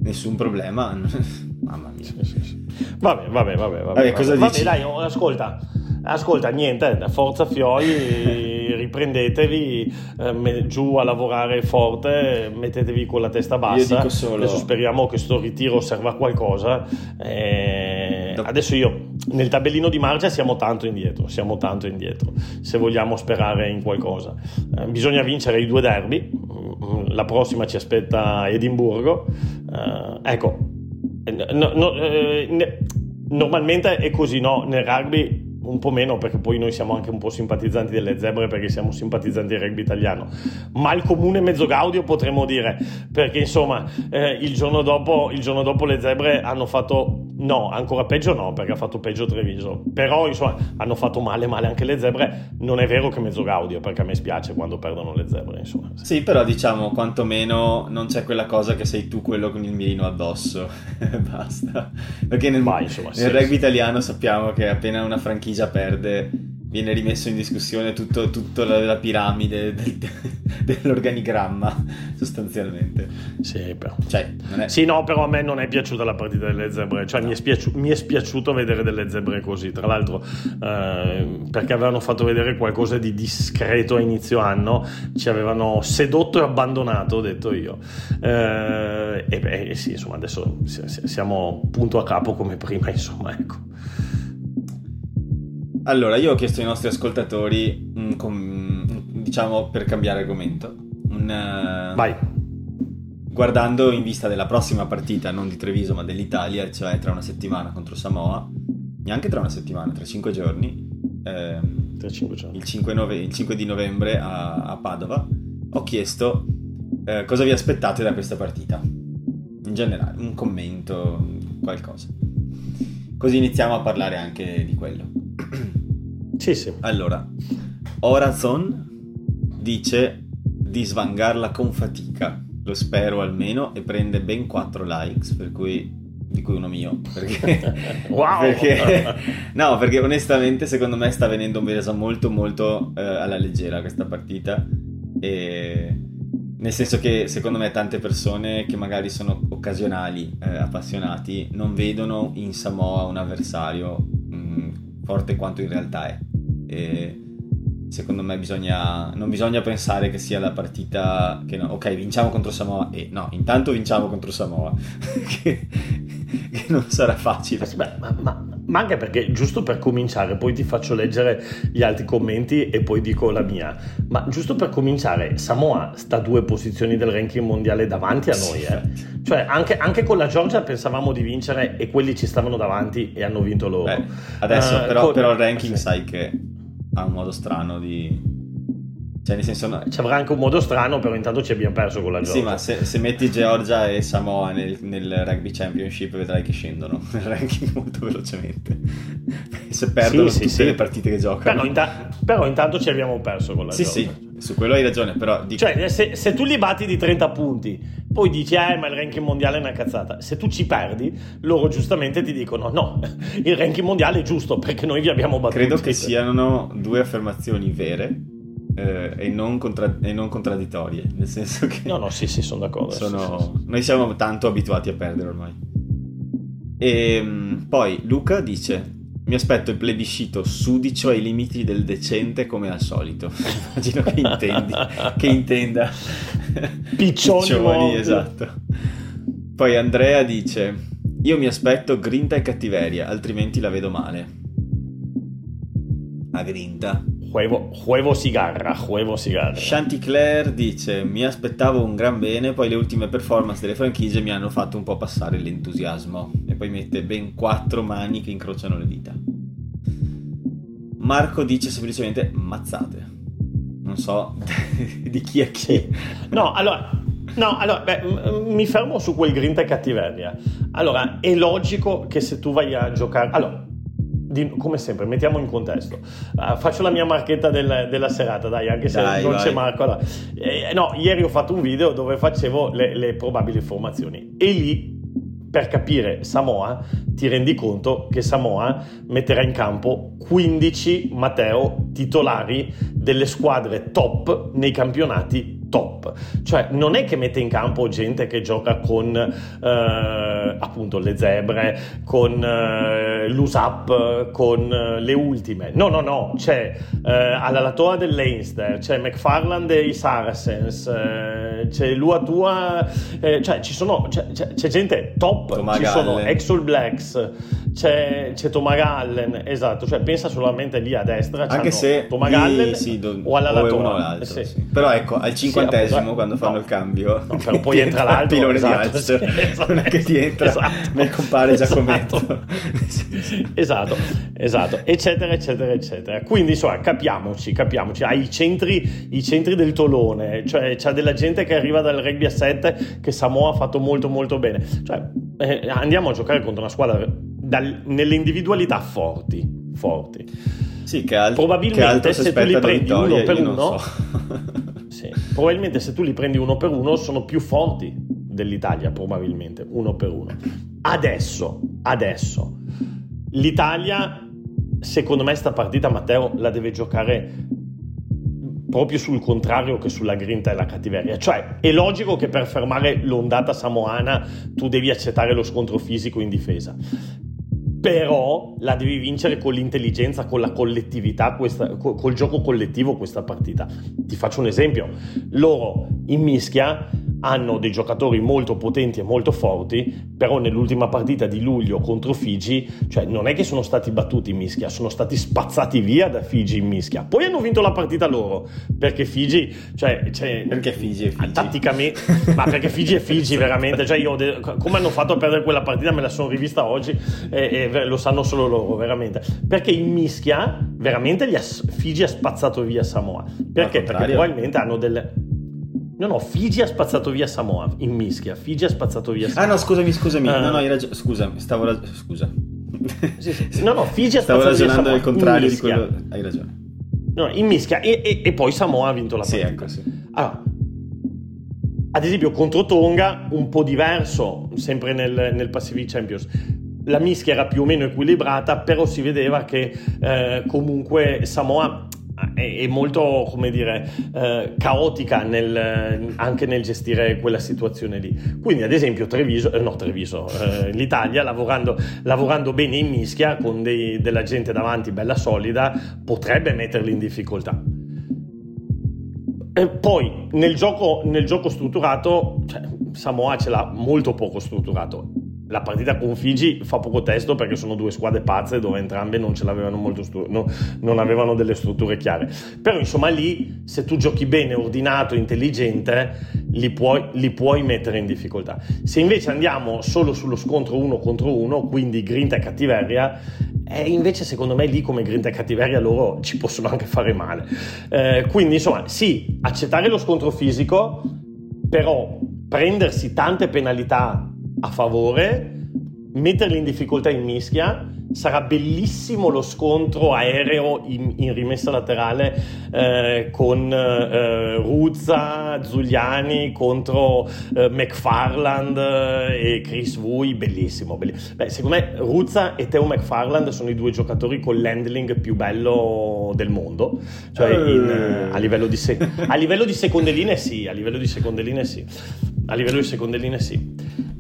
nessun problema. Mamma mia.
Vabbè, vabbè, vabbè. vabbè, vabbè cosa vabbè, dici? dai, ascolta. Ascolta, niente, forza Fioi, riprendetevi eh, giù a lavorare forte, mettetevi con la testa bassa.
Io solo...
Adesso speriamo che sto ritiro serva a qualcosa. Eh, adesso io, nel tabellino di marcia siamo tanto indietro, siamo tanto indietro, se vogliamo sperare in qualcosa. Eh, bisogna vincere i due derby, la prossima ci aspetta Edimburgo. Eh, ecco, no, no, eh, normalmente è così, no? Nel rugby un po' meno perché poi noi siamo anche un po' simpatizzanti delle zebre perché siamo simpatizzanti del rugby italiano, ma il comune mezzo gaudio potremmo dire perché insomma eh, il, giorno dopo, il giorno dopo le zebre hanno fatto no, ancora peggio no perché ha fatto peggio Treviso, però insomma hanno fatto male male anche le zebre, non è vero che mezzo gaudio perché a me spiace quando perdono le zebre insomma.
Sì però diciamo quantomeno non c'è quella cosa che sei tu quello con il mirino addosso, basta, perché nel, Vai, insomma, nel sì, rugby sì. italiano sappiamo che appena una franchigia perde, viene rimesso in discussione tutto, tutto la, la, piramide del, dell'organigramma, sostanzialmente.
Sì, però. Cioè, è... sì, no, però a me non è piaciuta la partita delle zebre, cioè no. mi, è spiaci- mi, è spiaciuto vedere delle zebre così, tra l'altro eh, perché avevano fatto vedere qualcosa di discreto a inizio anno, ci avevano sedotto e abbandonato, ho detto io. Eh, e beh, sì, insomma, adesso siamo punto a capo come prima, insomma, ecco.
Allora, io ho chiesto ai nostri ascoltatori com- diciamo per cambiare argomento, un, eh,
Vai.
guardando in vista della prossima partita, non di Treviso ma dell'Italia, cioè tra una settimana contro Samoa, neanche tra una settimana, tra cinque giorni, ehm,
Tra cinque giorni.
il 5, nove- il 5 di novembre a, a Padova, ho chiesto eh, cosa vi aspettate da questa partita. In generale, un commento, qualcosa. Così iniziamo a parlare anche di quello.
Sì, sì.
Allora, Horazon dice di svangarla con fatica, lo spero almeno, e prende ben 4 likes, per cui di cui uno mio. Perché,
Wow!
perché- no, perché onestamente secondo me sta venendo presa molto molto eh, alla leggera questa partita. E nel senso che secondo me tante persone che magari sono occasionali eh, appassionati non vedono in Samoa un avversario mh, forte quanto in realtà è. E secondo me bisogna, non bisogna pensare che sia la partita che no, ok vinciamo contro Samoa e no, intanto vinciamo contro Samoa che, che non sarà facile.
Beh, ma, ma- ma anche perché, giusto per cominciare, poi ti faccio leggere gli altri commenti e poi dico la mia. Ma giusto per cominciare, Samoa sta a due posizioni del ranking mondiale davanti a noi.
Sì,
eh. Cioè, anche, anche con la Georgia pensavamo di vincere e quelli ci stavano davanti e hanno vinto loro.
Beh, adesso
Eh,
però,
con-
però il ranking
sì.
sai che ha un modo strano di... Cioè nel senso...
Ci avrà anche un modo strano, però intanto ci abbiamo perso con la Georgia.
Sì, ma se, se metti Georgia e Samoa nel, nel rugby championship vedrai che scendono nel ranking molto velocemente. Se perdono
Sì, sì,
tutte
sì.
le partite che giocano.
Però, inta- però intanto ci abbiamo perso con la
Sì,
Georgia.
sì, su quello hai ragione, però dico...
Cioè, se, se tu li batti di 30 punti, poi dici, eh, ma il ranking mondiale è una cazzata. Se tu ci perdi, loro giustamente ti dicono, no, il ranking mondiale è giusto perché noi vi abbiamo battuti.
Credo che siano due affermazioni vere eh, e, non contra- e non contraddittorie, nel senso che...
No, no, sì, sì, sono d'accordo.
sono-
sì, sì.
Noi siamo tanto abituati a perdere ormai. E mm, poi Luca dice: Mi aspetto il plebiscito sudicio ai limiti del decente come al solito. Immagino che intendi. che intenda.
Piccioni morti.
esatto. Poi Andrea dice: Io mi aspetto grinta e cattiveria, altrimenti la vedo male. A grinta.
Huevo, huevo cigarra, huevo cigarra.
Chanticleer dice: Mi aspettavo un gran bene, poi le ultime performance delle franchigie mi hanno fatto un po' passare l'entusiasmo. E poi mette ben quattro mani che incrociano le dita. Marco dice semplicemente mazzate. Non so di chi è chi.
No, allora, no, allora beh, m- mi fermo su quel grinta e cattiveria. Allora, è logico che se tu vai a giocare... Allora, di- come sempre, mettiamo in contesto. Ah, faccio la mia marchetta del- della serata, dai, anche se
Dai,
non
vai.
c'è Marco. allora. Eh, no, ieri ho fatto un video dove facevo le, le probabili formazioni e lì, per capire Samoa, ti rendi conto che Samoa metterà in campo 15 Matteo titolari delle squadre top nei campionati top. Cioè, non è che mette in campo gente che gioca con eh, appunto le zebre, con eh, l'USAP, con eh, le ultime. No, no, no, c'è eh, alla Latoa del Leinster, c'è McFarland e i Saracens, eh, c'è Luatua, eh, cioè ci sono, c'è, c'è- c'è gente top,
Thomas
ci sono
Gallen.
ex All Blacks, c'è, c'è Thomas Gallen, esatto, cioè pensa solamente lì a destra,
Anche se
Thomas
lì,
Gallen
sì, do-
o alla Latoa. sì.
Però ecco, al cinquantesimo,
appunto,
quando fanno
no.
il cambio,
No, però poi entra l'altro,
pilone
esatto,
di
sì,
Alster.
esatto.
non è che ti entra
Esatto.
nel compare Giacometto.
Esatto. esatto, esatto, eccetera, eccetera, eccetera. Quindi, insomma, capiamoci, capiamoci. Hai i centri, i centri del tolone, cioè c'è della gente che arriva dal rugby a 7 che Samoa ha fatto molto, molto bene. Cioè, eh, andiamo a giocare contro una squadra dal- nelle individualità forti, forti.
Sì, che, al-
Probabilmente
che altro si
se tu li prendi
Vittoria,
uno per uno-
so.
Sì. Probabilmente se tu li prendi uno per uno sono più forti dell'Italia, probabilmente, uno per uno. Adesso, adesso, l'Italia, secondo me sta partita Matteo la deve giocare proprio sul contrario che sulla grinta e la cattiveria. Cioè, è logico che per fermare l'ondata samoana tu devi accettare lo scontro fisico in difesa. Però la devi vincere con l'intelligenza, con la collettività, questa- co- col gioco collettivo questa partita. Ti faccio un esempio. Loro in mischia hanno dei giocatori molto potenti e molto forti, però nell'ultima partita di luglio contro Figi, cioè non è che sono stati battuti in mischia, sono stati spazzati via da Figi in mischia. Poi hanno vinto la partita loro, perché Figi, cioè, cioè
perché Figi è Figi.
Tatticamente, ma perché Figi è Figi veramente, cioè io come hanno fatto a perdere quella partita me la sono rivista oggi e, e lo sanno solo loro, veramente. Perché in mischia veramente gli ha, Figi ha spazzato via Samoa. Perché? Perché probabilmente hanno delle No, no, Figi ha spazzato via Samoa in mischia. Figi ha spazzato via Samoa.
Ah, no, scusami, scusami. Uh, no, no, hai ragione. Scusa, stavo rag... Scusa.
Sì, sì. No, no, Figi ha
stavo
spazzato via Samoa.
Stavo ragionando al contrario di quello. Hai ragione.
No, in mischia. E, e, e, poi Samoa ha vinto la partita.
Sì, ecco, sì.
Allora, ad esempio, contro Tonga, un po' diverso, sempre nel, nel Pacific Champions la mischia era più o meno equilibrata, però si vedeva che eh, comunque Samoa è, molto, come dire, eh, caotica nel, anche nel gestire quella situazione lì. Quindi, ad esempio, Treviso, eh, no, Treviso, eh, l'Italia lavorando, lavorando, bene in mischia con dei, della gente davanti bella solida potrebbe metterli in difficoltà. E poi nel gioco, nel gioco strutturato, cioè, Samoa ce l'ha molto poco strutturato la partita con Figi fa poco testo perché sono due squadre pazze dove entrambe non ce l'avevano molto stru- no, non avevano delle strutture chiare. Però insomma lì se tu giochi bene ordinato intelligente li puoi, li puoi mettere in difficoltà. Se invece andiamo solo sullo scontro uno contro uno quindi grinta e cattiveria e eh, invece secondo me lì come grinta e cattiveria loro ci possono anche fare male. Eh, quindi insomma sì accettare lo scontro fisico però prendersi tante penalità a favore, metterli in difficoltà in mischia. Sarà bellissimo lo scontro aereo in, in rimessa laterale eh, con eh, Ruzza, Zuliani contro eh, McFarland eh, e Chris Vui. Bellissimo, bellissimo. Beh, secondo me Ruzza e Teo McFarland sono i due giocatori con l'handling più bello del mondo. Cioè in, eh, a, livello di se- a livello di seconde linee sì, a livello di seconde linee sì. A livello di seconde linee sì.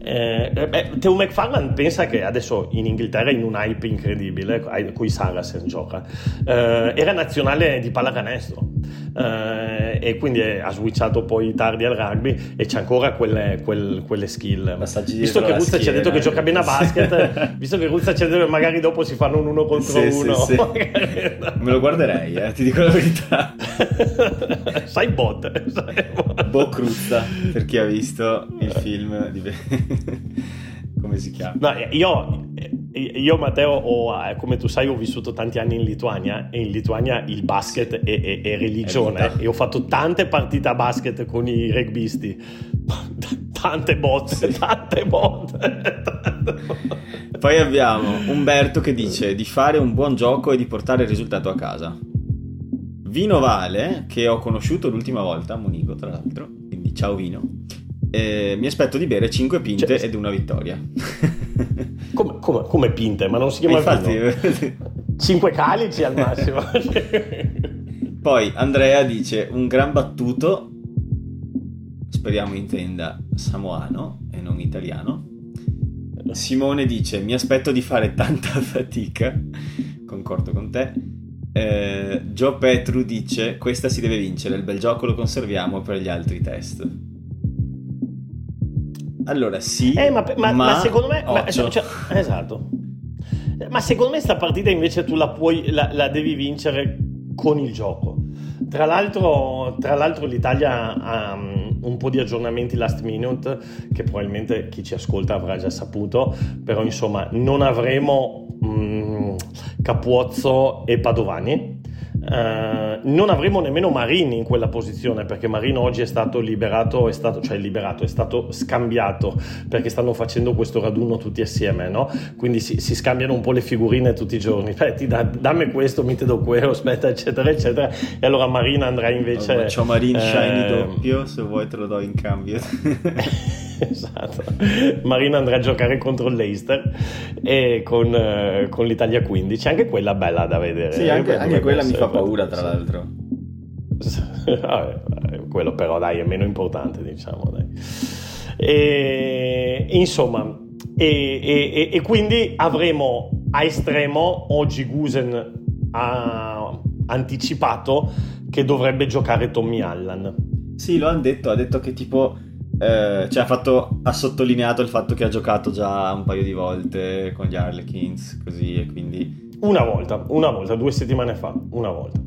Eh, beh, Teo McFarland pensa che adesso in Inghilterra in un hype incredibile, con i Saracens gioca. Eh, era nazionale di pallacanestro eh, e quindi ha switchato poi tardi al rugby e c'è ancora quelle, quelle, quelle skill. Visto che Ruzza ci ha detto che gioca bene a basket, visto che Ruzza ci ha detto che magari dopo si fanno un uno contro sì, uno. Sì, sì.
Me lo guarderei, eh, ti dico la verità.
sai bot. Sai
bot. Bo Cruzza, per chi ha visto il film di come si chiama?
No, io, io Matteo, ho, eh, come tu sai, ho vissuto tanti anni in Lituania e in Lituania il basket è, è, è religione è e ho fatto tante partite a basket con i rugbisti. Tante botte, tante botte.
Poi abbiamo Umberto che dice di fare un buon gioco e di portare il risultato a casa. Vino Vale, che ho conosciuto l'ultima volta a Monico, tra l'altro, quindi ciao Vino eh, mi aspetto di bere 5 pinte cioè, ed una vittoria.
come, come, come, pinte? Ma non si chiama Infatti, 5 calici al massimo.
Poi Andrea dice un gran battuto, speriamo intenda samoano e non italiano. Simone dice mi aspetto di fare tanta fatica, concordo con te. Eh, Joe Petru dice questa si deve vincere, il bel gioco lo conserviamo per gli altri test. Allora sì,
eh, ma, ma, ma, secondo me... Ma, cioè, cioè, esatto. Ma secondo me sta partita invece tu la, puoi, la, la devi vincere con il gioco. Tra l'altro, tra l'altro l'Italia ha um, un po' di aggiornamenti last minute che probabilmente chi ci ascolta avrà già saputo, però insomma non avremo um, Capuozzo e Padovani eh, non avremo nemmeno Marini in quella posizione perché Marino oggi è stato liberato, è stato, cioè liberato, è stato scambiato perché stanno facendo questo raduno tutti assieme, no? Quindi si, si scambiano un po' le figurine tutti i giorni. Beh, ti da, dammi questo, mi te do quello, aspetta, eccetera, eccetera. E allora Marina andrà invece.
Oh, c'ho Marine eh, Shiny doppio, se vuoi te lo do in cambio.
esatto. Marina andrà a giocare contro l'Eister e con, eh, con, l'Italia 15. Anche quella bella da vedere.
Sì, anche, anche quella mi fa paura, tra l'altro.
Vabbè, quello però dai è meno importante, diciamo. Dai. E, insomma, e, e, e, quindi avremo a estremo oggi Gusen ha anticipato che dovrebbe giocare Tommy Allan.
Sì, lo hanno detto, ha detto che tipo eh, cioè ha, fatto, ha, sottolineato il fatto che ha giocato già un paio di volte con gli Harlequins, così e quindi...
Una volta, una volta, due settimane fa, una volta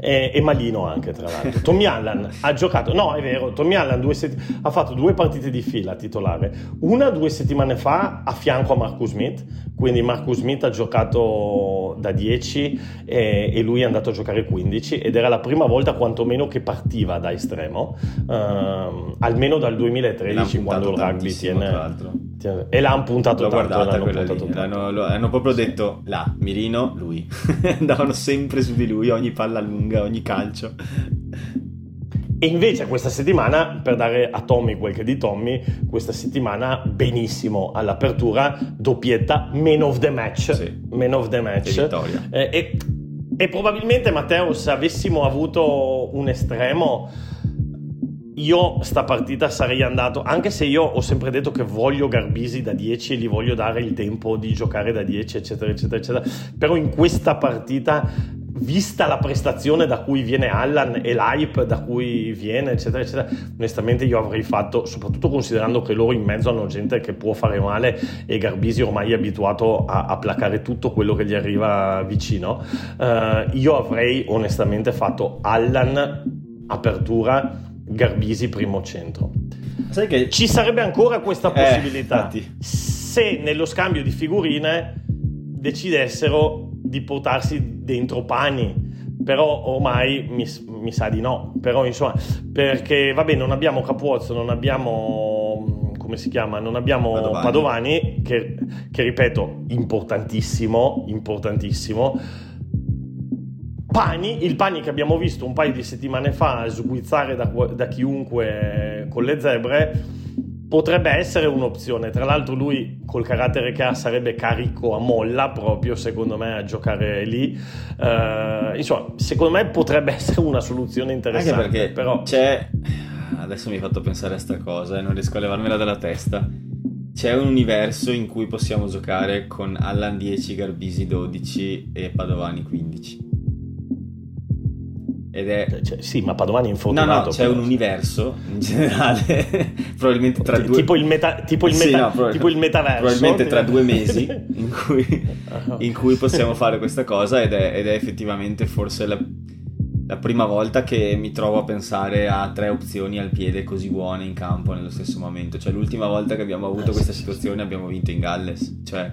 e, e Malino anche tra l'altro. Tommy Allen ha giocato, no è vero, Tommy Allen setti- ha fatto due partite di fila titolare, una due settimane fa a fianco a Marcus Smith, quindi Marcus Smith ha giocato da 10 e, e, lui è andato a giocare 15 ed era la prima volta quantomeno che partiva da estremo, uh, almeno dal 2013 quando il rugby tiene, tiene, E l'hanno puntato
L'ho
tanto.
L'hanno, puntato tanto. L'hanno, hanno proprio detto là, Mirino, lui. Andavano sempre su di lui, ogni palla lunga, ogni calcio.
E invece questa settimana, per dare a Tommy quel che è di Tommy, questa settimana benissimo all'apertura, doppietta Man of the Match.
Sì.
Man of the Match.
E vittoria.
Eh, e, e probabilmente Matteo, se avessimo avuto un estremo, io sta partita sarei andato, anche se io ho sempre detto che voglio Garbisi da 10 e gli voglio dare il tempo di giocare da 10, eccetera, eccetera, eccetera. Però in questa partita vista la prestazione da cui viene Allan e l'hype da cui viene, eccetera, eccetera, onestamente io avrei fatto, soprattutto considerando che loro in mezzo hanno gente che può fare male e Garbisi ormai è abituato a, a placare tutto quello che gli arriva vicino, uh, io avrei onestamente fatto Allan apertura, Garbisi primo centro.
Sai che
ci sarebbe ancora questa
eh,
possibilità
eh,
se nello scambio di figurine decidessero di portarsi dentro pani. Però ormai mi, mi, sa di no. Però insomma perché vabbè non abbiamo Capuozzo non abbiamo come si chiama? Non abbiamo Padovani, Padovani che, che, ripeto importantissimo importantissimo. Pani, il Pani che abbiamo visto un paio di settimane fa sguizzare da, da chiunque con le zebre potrebbe essere un'opzione. Tra l'altro, lui col carattere che ha sarebbe carico a molla proprio, secondo me, a giocare lì. Uh, insomma, secondo me potrebbe essere una soluzione interessante.
Anche perché
però...
c'è. Adesso mi hai fatto pensare a sta cosa e non riesco a levarmela dalla testa. C'è un universo in cui possiamo giocare con Allan 10, Garbisi 12 e Padovani 15. Ed è...
Cioè, sì, ma Padovani è infortunato.
No, no, c'è un universo in generale, probabilmente tra due...
Tipo il, meta... tipo il, meta... sì, no, tipo il metaverso.
Probabilmente tra due mesi in cui, in cui possiamo fare questa cosa ed è, ed è effettivamente forse la, la, prima volta che mi trovo a pensare a tre opzioni al piede così buone in campo nello stesso momento. Cioè l'ultima volta che abbiamo avuto eh, questa situazione abbiamo vinto in Galles. Cioè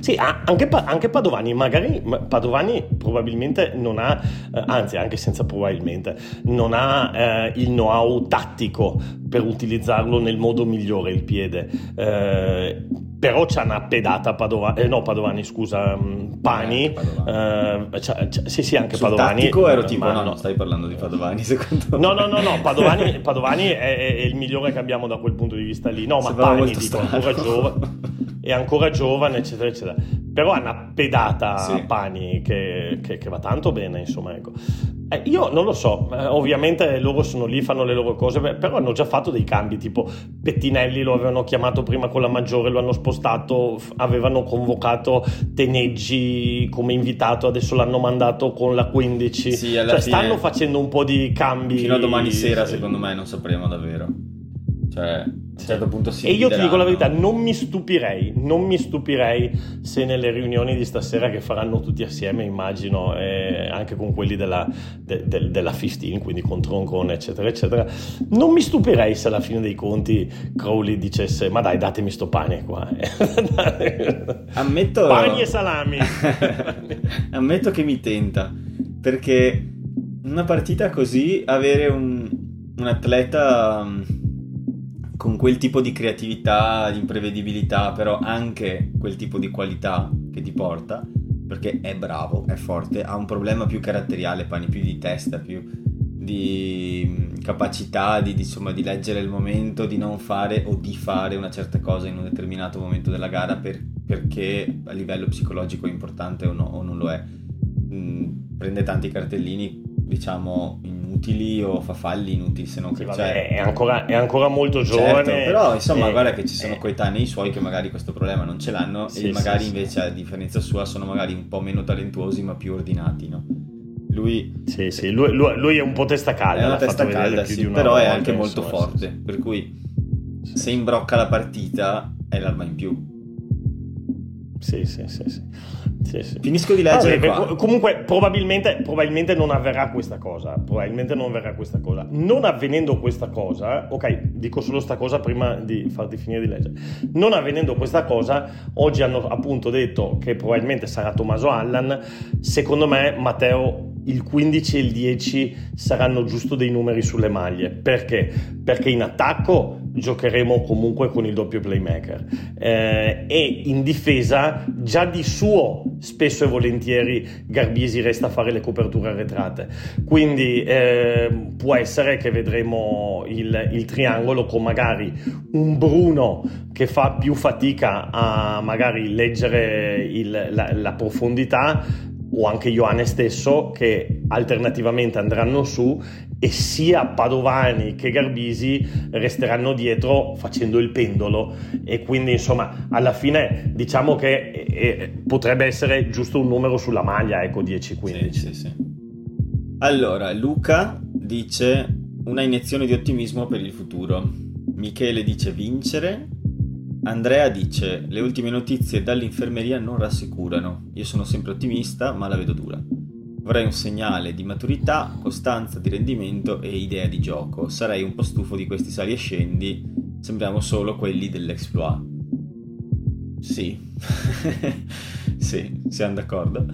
sì, anche, anche, Padovani, magari Padovani probabilmente non ha, eh, anzi anche senza probabilmente, non ha eh, il know-how tattico per utilizzarlo nel modo migliore il piede. Eh, però c'ha una pedata Padovani, eh, no Padovani scusa, mm, Pani, eh, c'ha, c'ha, sì sì anche
Sul
Padovani.
Tattico ero tipo, no, no, stai parlando di Padovani secondo
No, no, no, no, Padovani, Padovani è, è, il migliore che abbiamo da quel punto di vista lì. No, ma Pani dico, ancora giovane, è ancora giovane, eccetera, eccetera. Però ha una pedata sì. Pani che, che, che va tanto bene, insomma, ecco. Eh, io non lo so, eh, ovviamente loro sono lì, fanno le loro cose, però hanno già fatto dei cambi, tipo Pettinelli lo avevano chiamato prima con la maggiore, lo hanno spostato, f- avevano convocato Teneggi come invitato, adesso l'hanno mandato con la 15,
sì,
cioè stanno facendo un po' di cambi.
Fino a domani sera secondo me non sapremo davvero. Cioè, a un certo punto si
E io ti dico la verità, non mi stupirei, non mi stupirei se nelle riunioni di stasera che faranno tutti assieme, immagino, eh, anche con quelli della, de, de, della 15, quindi con Troncone, eccetera, eccetera, non mi stupirei se alla fine dei conti Crowley dicesse, ma dai, datemi sto pane qua.
Ammetto...
Pani e salami.
Ammetto che mi tenta, perché una partita così, avere un, un atleta con quel tipo di creatività, di imprevedibilità, però anche quel tipo di qualità che ti porta, perché è bravo, è forte, ha un problema più caratteriale, Pani, più di testa, più di mm, capacità di, insomma, di leggere il momento, di non fare o di fare una certa cosa in un determinato momento della gara per, perché a livello psicologico è importante o, no, o non lo è. Mm, prende tanti cartellini, diciamo, in inutili o fa falli inutili se non
sì, vabbè, cioè, è, ancora, è, ancora, molto certo, giovane certo,
però insomma e, guarda che ci sono e, coetanei suoi che magari questo problema non ce l'hanno sì, e magari sì, invece a differenza sua sono magari un po' meno talentuosi ma più ordinati no? lui,
sì, sì, lui, lui, lui, è un po' testa calda
è una testa calda sì, però è anche molto insomma, forte per cui se imbrocca la partita è l'arma in più.
Sì, sì, sì, sì. Sì, sì.
Finisco di leggere
ah, comunque probabilmente, probabilmente, non avverrà questa cosa. Probabilmente non avverrà questa cosa. Non avvenendo questa cosa ok dico solo sta cosa prima di farti finire di leggere. Non avvenendo questa cosa oggi hanno appunto detto che probabilmente sarà Tommaso Allan. Secondo me Matteo il 15 e il 10 saranno giusto dei numeri sulle maglie. Perché? Perché in attacco giocheremo comunque con il doppio playmaker. Eh, e in difesa già di suo spesso e volentieri Garbisi resta a fare le coperture arretrate. Quindi eh, può essere che vedremo il, il, triangolo con magari un Bruno che fa più fatica a magari leggere il, la, la profondità o anche Ioane stesso che alternativamente andranno su e sia Padovani che Garbisi resteranno dietro facendo il pendolo. E quindi insomma alla fine diciamo che eh, eh potrebbe essere giusto un numero sulla maglia ecco 10-15
sì, sì, sì. allora Luca dice una iniezione di ottimismo per il futuro Michele dice vincere Andrea dice: Le ultime notizie dall'infermeria non rassicurano. Io sono sempre ottimista, ma la vedo dura. Vorrei un segnale di maturità, costanza di rendimento e idea di gioco. Sarei un po' stufo di questi sali e scendi. Sembriamo solo quelli dell'exploit. Sì, sì, siamo d'accordo.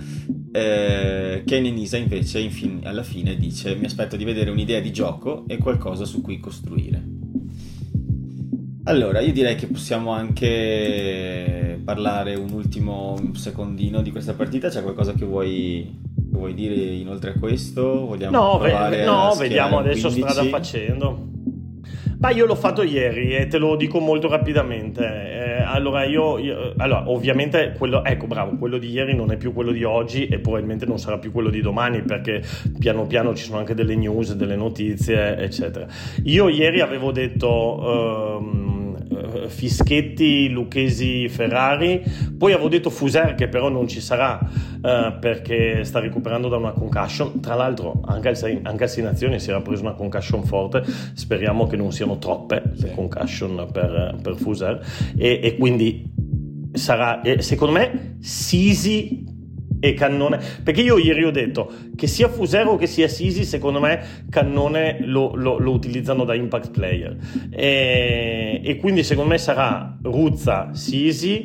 Eh, Nisa invece infine, alla fine dice mi aspetto di vedere un'idea di gioco e qualcosa su cui costruire. Allora, io direi che possiamo anche parlare un ultimo secondino di questa partita. C'è qualcosa che vuoi, che vuoi dire inoltre a questo?
Vogliamo no, ve- no vediamo adesso 15? strada facendo. Ma io l'ho fatto ieri e te lo dico molto rapidamente. Eh, allora, io, io, allora, ovviamente, quello, ecco, bravo, quello di ieri non è più quello di oggi e probabilmente non sarà più quello di domani perché piano piano ci sono anche delle news, delle notizie, eccetera. Io ieri avevo detto. Um, Fischetti, Lucchesi, Ferrari. Poi avevo detto Fuser che però non ci sarà eh, perché sta recuperando da una concussion. Tra l'altro anche al, anche al Sei Nazioni si era preso una concussion forte. Speriamo che non siano troppe le concussion per, per Fuser. E, e quindi sarà, secondo me, Sisi e Cannone. Perché io ieri ho detto che sia Fusero che sia Sisi, secondo me, Cannone lo, lo, lo utilizzano da impact player. E, e, quindi secondo me sarà Ruzza, Sisi,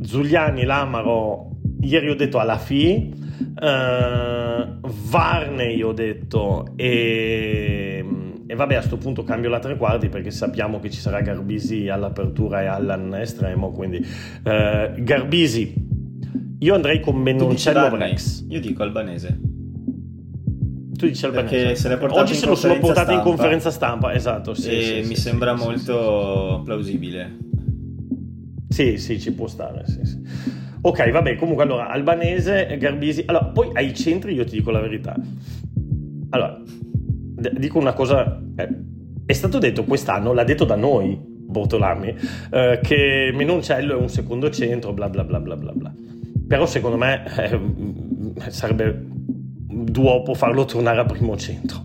Zuliani, Lamaro. Ieri ho detto alla FI, uh, Varney ho detto e, e vabbè a questo punto cambio la tre quarti perché sappiamo che ci sarà Garbisi all'apertura e Allan estremo quindi uh, Garbisi io andrei con Menoncello Rex.
Io dico albanese.
Tu dici albanese. Perché se Oggi se lo sono portato in conferenza stampa, esatto. Sì,
e
sì,
mi
sì,
sembra molto plausibile.
Sì, sì, ci può stare. Ok, vabbè, comunque allora, albanese, Garbisi. Allora, poi ai centri io ti dico la verità. Allora, dico una cosa. Eh, è stato detto quest'anno, l'ha detto da noi, Bortolami, eh, che Menoncello è un secondo centro, bla bla bla bla bla bla. Però secondo me eh, sarebbe duopo farlo tornare a primo centro.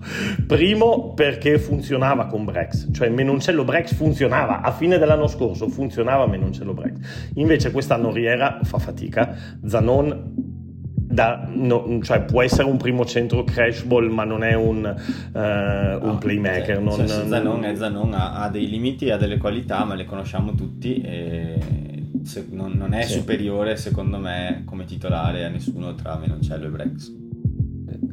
Primo perché funzionava con Brex, cioè Menoncello Brex funzionava, a fine dell'anno scorso funzionava Menoncello Brex. Invece quest'anno Riera fa fatica, Zanon da, no, cioè può essere un primo centro crash ball ma non è un, uh, un playmaker
cioè,
non,
cioè, Zanon, è Zanon ha, ha, dei limiti ha delle qualità ma le conosciamo tutti e se, non, non, è sì. superiore secondo me come titolare a nessuno tra Menoncello e Brex.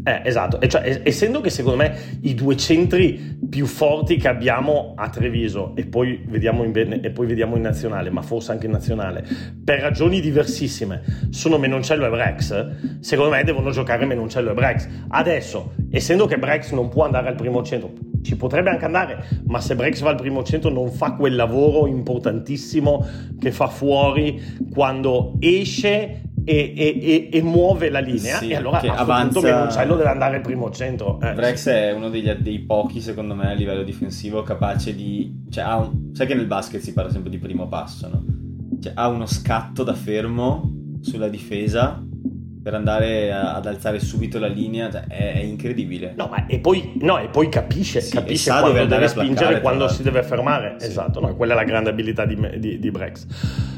Eh, esatto, e cioè, essendo che secondo me i due centri più forti che abbiamo a Treviso e poi, in, e poi vediamo in nazionale, ma forse anche in nazionale, per ragioni diversissime, sono Menoncello e Brex, secondo me devono giocare Menoncello e Brex. Adesso, essendo che Brex non può andare al primo centro, ci potrebbe anche andare, ma se Brex va al primo centro non fa quel lavoro importantissimo che fa fuori quando esce e, e, e, muove la linea sì, e allora a avanza... Menoncello deve andare al primo centro
eh, Brex è uno degli, dei pochi secondo me a livello difensivo capace di cioè, un... sai che nel basket si parla sempre di primo passo no? cioè, ha uno scatto da fermo sulla difesa per andare a, ad alzare subito la linea cioè, è, è, incredibile.
No, ma e poi, no, e poi capisce, sì, capisce quando deve spingere e quando si deve fermare. Sì. Esatto, no? quella è la grande abilità di, di, di Brex.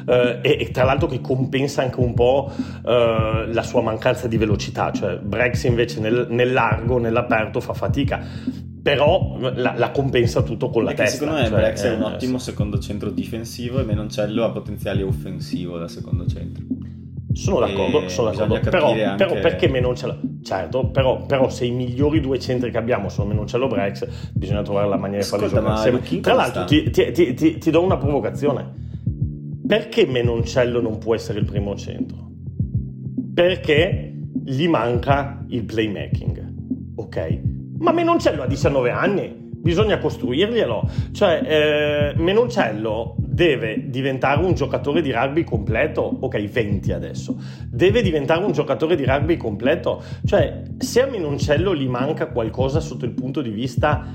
Uh, e, e, tra l'altro che compensa anche un po' uh, la sua mancanza di velocità, cioè Brex invece nel, nel largo, nell'aperto fa fatica però la, la, compensa tutto con la
Perché
testa.
Secondo me cioè, Brex è un ottimo secondo centro difensivo e Menoncello ha potenziale offensivo da secondo centro.
Sono d'accordo, sono d'accordo. Però, anche... però, perché Menoncello? Certo, però, però, se i migliori due centri che abbiamo sono Menoncello e Brex, bisogna trovare la maniera di farli giocare insieme. Tra l'altro, ti, ti, ti, ti do una provocazione. Perché Menoncello non può essere il primo centro? Perché gli manca il playmaking, ok? Ma Menoncello ha 19 anni, bisogna costruirglielo. Cioè, eh, Menoncello deve diventare un giocatore di rugby completo, ok, 20 adesso, deve diventare un giocatore di rugby completo. Cioè, se a Menoncello gli manca qualcosa sotto il punto di vista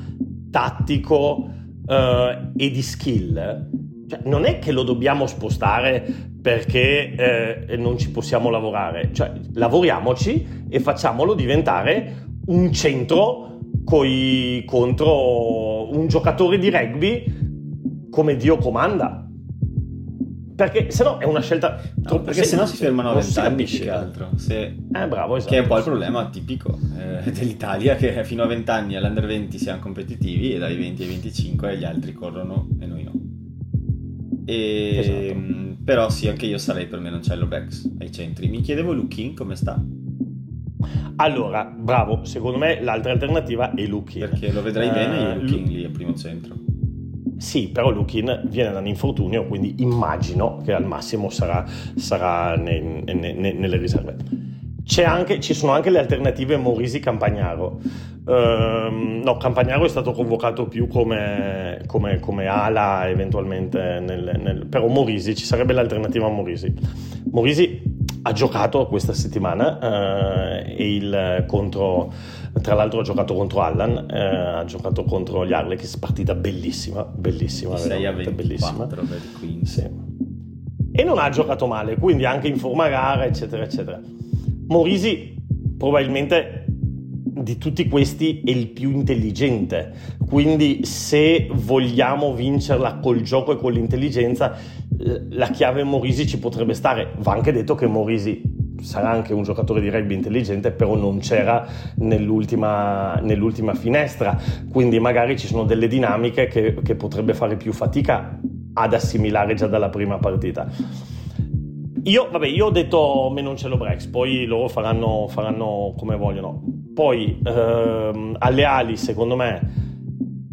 tattico eh, e di skill, cioè, non è che lo dobbiamo spostare perché eh, non ci possiamo lavorare, cioè lavoriamoci e facciamolo diventare un centro coi, contro un giocatore di rugby come Dio comanda. Perché se no è una scelta
no, perché se no si fermano a vent'anni più che altro. Se...
Eh, bravo, esatto.
Che è un po' il problema tipico eh, dell'Italia, che fino a 20 anni all'under 20 siamo competitivi e dai 20 ai 25 gli altri corrono e noi no. E... Esatto. Però sì, anche io sarei per Menoncello Bex ai centri. Mi chiedevo Lukin come sta.
Allora, bravo, secondo me l'altra alternativa è Lukin.
Perché lo vedrai uh, bene Lukin lì al primo centro.
Sì, però Lukin viene da un infortunio, quindi immagino che al massimo sarà, sarà ne, ne, ne, nelle riserve. Anche, ci sono anche le alternative Morisi Campagnaro. Uh, no, Campagnaro è stato convocato più come, come, come ala eventualmente, nel, nel, però Morisi, ci sarebbe l'alternativa a Morisi. Morisi ha giocato questa settimana eh, il, contro, tra l'altro ha giocato contro Allan, eh, ha giocato contro gli Harlequins, partita bellissima, bellissima,
6
a 24, bellissima.
Sì.
E non ha giocato male, quindi anche in forma gara, eccetera, eccetera. Morisi probabilmente di tutti questi è il più intelligente, quindi se vogliamo vincerla col gioco e con l'intelligenza la chiave Morisi ci potrebbe stare. Va anche detto che Morisi sarà anche un giocatore di rugby intelligente, però non c'era nell'ultima, nell'ultima finestra, quindi magari ci sono delle dinamiche che, che, potrebbe fare più fatica ad assimilare già dalla prima partita. Io, vabbè, io ho detto me non ce l'ho Brex, poi loro faranno, faranno come vogliono. Poi ehm, alle ali, secondo me,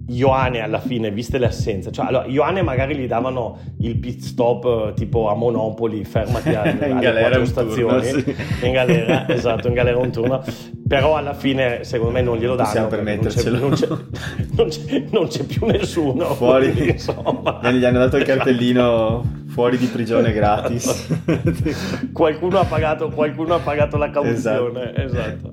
Ioane alla fine, viste le assenze, cioè allora Ioane magari gli davano il pit stop eh, tipo a Monopoli, fermati a, alle galera quattro stazioni, turno, sì. in galera, esatto, in galera un turno, però alla fine secondo me non glielo danno.
Possiamo permettercelo.
Non c'è, non, c'è, non c'è, più nessuno.
Fuori, quindi, insomma. Gli hanno dato il cartellino fuori di prigione gratis.
qualcuno, ha pagato, qualcuno ha pagato la cauzione, esatto. esatto